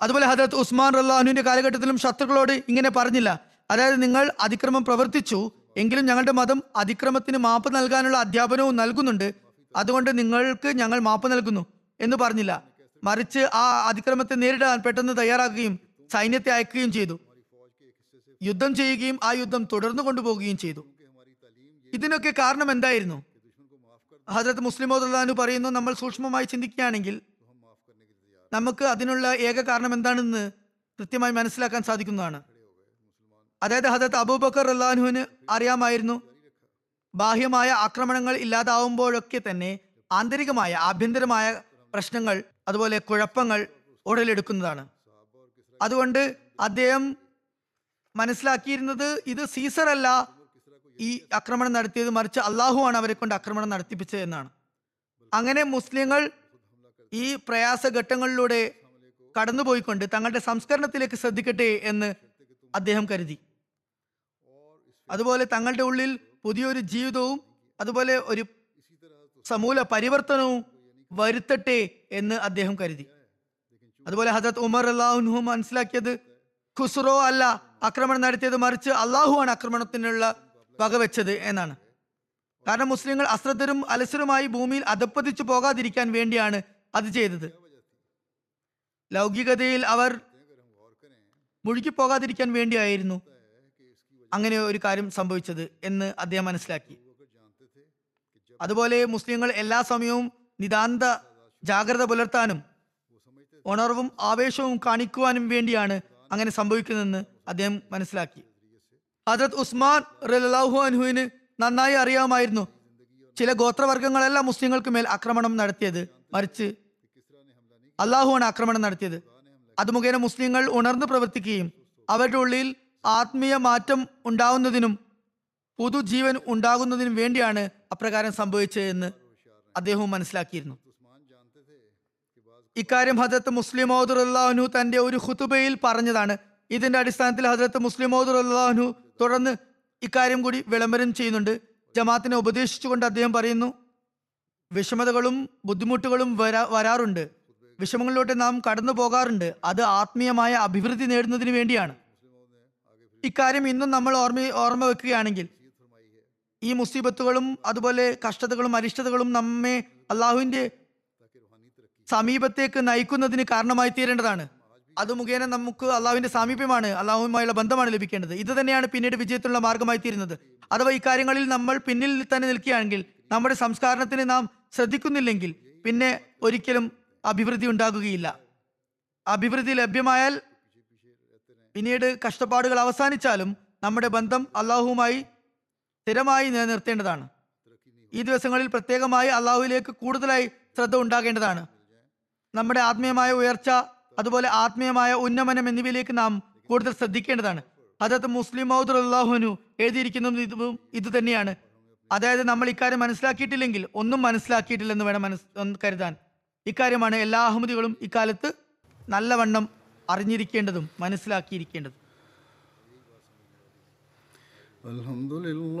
അതുപോലെ ഹജരത് ഉസ്മാൻ റല്ലാഹുവിന്റെ കാലഘട്ടത്തിലും ശത്രുക്കളോട് ഇങ്ങനെ പറഞ്ഞില്ല. അതായത് നിങ്ങൾ അതിക്രമം പ്രവർത്തിച്ചു എങ്കിലും ഞങ്ങളുടെ മതം അതിക്രമത്തിന് മാപ്പ് നൽകാനുള്ള അധ്യാപനവും നൽകുന്നുണ്ട്. അതുകൊണ്ട് നിങ്ങൾക്ക് ഞങ്ങൾ മാപ്പ് നൽകുന്നു എന്ന് പറഞ്ഞില്ല. മറിച്ച് ആ അതിക്രമത്തെ നേരിടാൻ പെട്ടെന്ന് തയ്യാറാക്കുകയും സൈന്യത്തെ അയക്കുകയും ചെയ്തു. യുദ്ധം ചെയ്യുകയും ആ യുദ്ധം തുടർന്നു കൊണ്ടുപോകുകയും ചെയ്തു. ഇതിനൊക്കെ കാരണം എന്തായിരുന്നു? ഹജരത് മുസ്ലിം അള്ളഹാനു പറയുന്നു നമ്മൾ സൂക്ഷ്മമായി ചിന്തിക്കുകയാണെങ്കിൽ നമുക്ക് അതിനുള്ള ഏക കാരണം എന്താണെന്ന് കൃത്യമായി മനസ്സിലാക്കാൻ സാധിക്കുന്നതാണ്. അതായത് ഹജരത് അബൂബക്കർ അള്ളാഹുവിന് അറിയാമായിരുന്നു ബാഹ്യമായ ആക്രമണങ്ങൾ ഇല്ലാതാവുമ്പോഴൊക്കെ തന്നെ ആന്തരികമായ ആഭ്യന്തരമായ പ്രശ്നങ്ങൾ അതുപോലെ കുഴപ്പങ്ങൾ ഉടലെടുക്കുന്നതാണ്. അതുകൊണ്ട് അദ്ദേഹം മനസ്സിലാക്കിയിരുന്നത് ഇത് സീസർ അല്ല ഈ ആക്രമണം നടത്തിയത് മറിച്ച് അള്ളാഹു ആണ് അവരെ കൊണ്ട് ആക്രമണം നടത്തിപ്പിച്ചത് എന്നാണ്. അങ്ങനെ മുസ്ലിങ്ങൾ ഈ പ്രയാസഘട്ടങ്ങളിലൂടെ കടന്നുപോയിക്കൊണ്ട് തങ്ങളുടെ സംസ്കരണത്തിലേക്ക് ശ്രദ്ധിക്കട്ടെ എന്ന് അദ്ദേഹം കരുതി. അതുപോലെ തങ്ങളുടെ ഉള്ളിൽ പുതിയൊരു ജീവിതവും അതുപോലെ ഒരു സമൂല പരിവർത്തനവും വരുത്തട്ടെ എന്ന് അദ്ദേഹം കരുതി. അതുപോലെ ഹജത് ഉമർ അള്ളാഹുഹു മനസ്സിലാക്കിയത് ഖുസ്റോ അല്ല ആക്രമണം നടത്തിയത് മറിച്ച് അള്ളാഹുവാണ് ആക്രമണത്തിനുള്ള വകവെച്ചത് എന്നാണ്. കാരണം മുസ്ലിങ്ങൾ അശ്രദ്ധരും അലസരുമായി ഭൂമിയിൽ അധപ്പതിച്ചു പോകാതിരിക്കാൻ വേണ്ടിയാണ് അത് ചെയ്തത്. ലൗകികതയിൽ അവർ മുഴുകിപ്പോകാതിരിക്കാൻ വേണ്ടിയായിരുന്നു അങ്ങനെ ഒരു കാര്യം സംഭവിച്ചത് എന്ന് അദ്ദേഹം മനസ്സിലാക്കി. അതുപോലെ മുസ്ലിങ്ങൾ എല്ലാ സമയവും നിതാന്ത ജാഗ്രത പുലർത്താനും ഉണർവും ആവേശവും കാണിക്കുവാനും വേണ്ടിയാണ് അങ്ങനെ സംഭവിക്കുന്നതെന്ന് അദ്ദേഹം മനസ്സിലാക്കി. ഹജരത് ഉസ്മാൻ റലാഹു അൻഹുവിന് നന്നായി അറിയാമായിരുന്നു ചില ഗോത്രവർഗങ്ങളല്ല മുസ്ലിങ്ങൾക്ക് മേൽ ആക്രമണം നടത്തിയത്. മറിച്ച് അള്ളാഹുവാണ് ആക്രമണം നടത്തിയത്. അത് മുഖേന മുസ്ലിങ്ങൾ ഉണർന്നു പ്രവർത്തിക്കുകയും അവരുടെ ഉള്ളിൽ ആത്മീയ മാറ്റം ഉണ്ടാകുന്നതിനും പുതുജീവൻ ഉണ്ടാകുന്നതിനും വേണ്ടിയാണ് അപ്രകാരം സംഭവിച്ചതെന്ന് അദ്ദേഹവും മനസ്സിലാക്കിയിരുന്നു. ഇക്കാര്യം ഹജരത്ത് മുസ്ലിം അള്ളാഹുനു തന്റെ ഒരു ഖുതുബയിൽ പറഞ്ഞതാണ്. ഇതിന്റെ അടിസ്ഥാനത്തിൽ ഹജരത്ത് മുസ്ലിം അള്ളാഹുനു തുടർന്ന് ഇക്കാര്യം കൂടി വിളംബരം ചെയ്യുന്നുണ്ട്. ജമാത്തിനെ ഉപദേശിച്ചുകൊണ്ട് അദ്ദേഹം പറയുന്നു വിഷമതകളും ബുദ്ധിമുട്ടുകളും വരാ വരാറുണ്ട്. വിഷമങ്ങളിലോട്ട് നാം കടന്നു പോകാറുണ്ട്. അത് ആത്മീയമായ അഭിവൃദ്ധി നേടുന്നതിന് വേണ്ടിയാണ്. ഇക്കാര്യം ഇന്നും നമ്മൾ ഓർമ്മ ഓർമ്മ വെക്കുകയാണെങ്കിൽ ഈ മുസീബത്തുകളും അതുപോലെ കഷ്ടതകളും അരിഷ്ടതകളും നമ്മെ അള്ളാഹുവിന്റെ സമീപത്തേക്ക് നയിക്കുന്നതിന് കാരണമായി തീരേണ്ടതാണ്. അത് മുഖേന നമുക്ക് അള്ളാഹുവിന്റെ സാമീപ്യമാണ് അള്ളാഹുവുമായുള്ള ബന്ധമാണ് ലഭിക്കേണ്ടത്. ഇത് തന്നെയാണ് പിന്നീട് വിജയത്തിനുള്ള മാർഗമായി തീരുന്നത്. അഥവാ ഇക്കാര്യങ്ങളിൽ നമ്മൾ പിന്നിൽ തന്നെ നിൽക്കുകയാണെങ്കിൽ നമ്മുടെ സംസ്കാരത്തിന് നാം ശ്രദ്ധിക്കുന്നില്ലെങ്കിൽ പിന്നെ ഒരിക്കലും അഭിവൃദ്ധി ഉണ്ടാകുകയില്ല. അഭിവൃദ്ധി ലഭ്യമായാൽ പിന്നീട് കഷ്ടപ്പാടുകൾ അവസാനിച്ചാലും നമ്മുടെ ബന്ധം അള്ളാഹുവുമായി സ്ഥിരമായി നിലനിർത്തേണ്ടതാണ്. ഈ ദിവസങ്ങളിൽ പ്രത്യേകമായി അള്ളാഹുവിലേക്ക് കൂടുതലായി ശ്രദ്ധ ഉണ്ടാകേണ്ടതാണ്. നമ്മുടെ ആത്മീയമായ ഉയർച്ച അതുപോലെ ആത്മീയമായ ഉന്നമനം എന്നിവയിലേക്ക് നാം കൂടുതൽ ശ്രദ്ധിക്കേണ്ടതാണ്. അതത് മുസ്ലിം മൗദർ അള്ളാഹുനു എഴുതിയിരിക്കുന്ന ഇതും ഇത് തന്നെയാണ്. അതായത് നമ്മൾ ഇക്കാര്യം മനസ്സിലാക്കിയിട്ടില്ലെങ്കിൽ ഒന്നും മനസ്സിലാക്കിയിട്ടില്ലെന്ന് വേണം മനസ് കരുതാൻ. ഇക്കാര്യമാണ് എല്ലാ അഹമ്മദികളും ഇക്കാലത്ത് നല്ലവണ്ണം അറിഞ്ഞിരിക്കേണ്ടതും മനസ്സിലാക്കിയിരിക്കേണ്ടതും. അലഹമുല്ല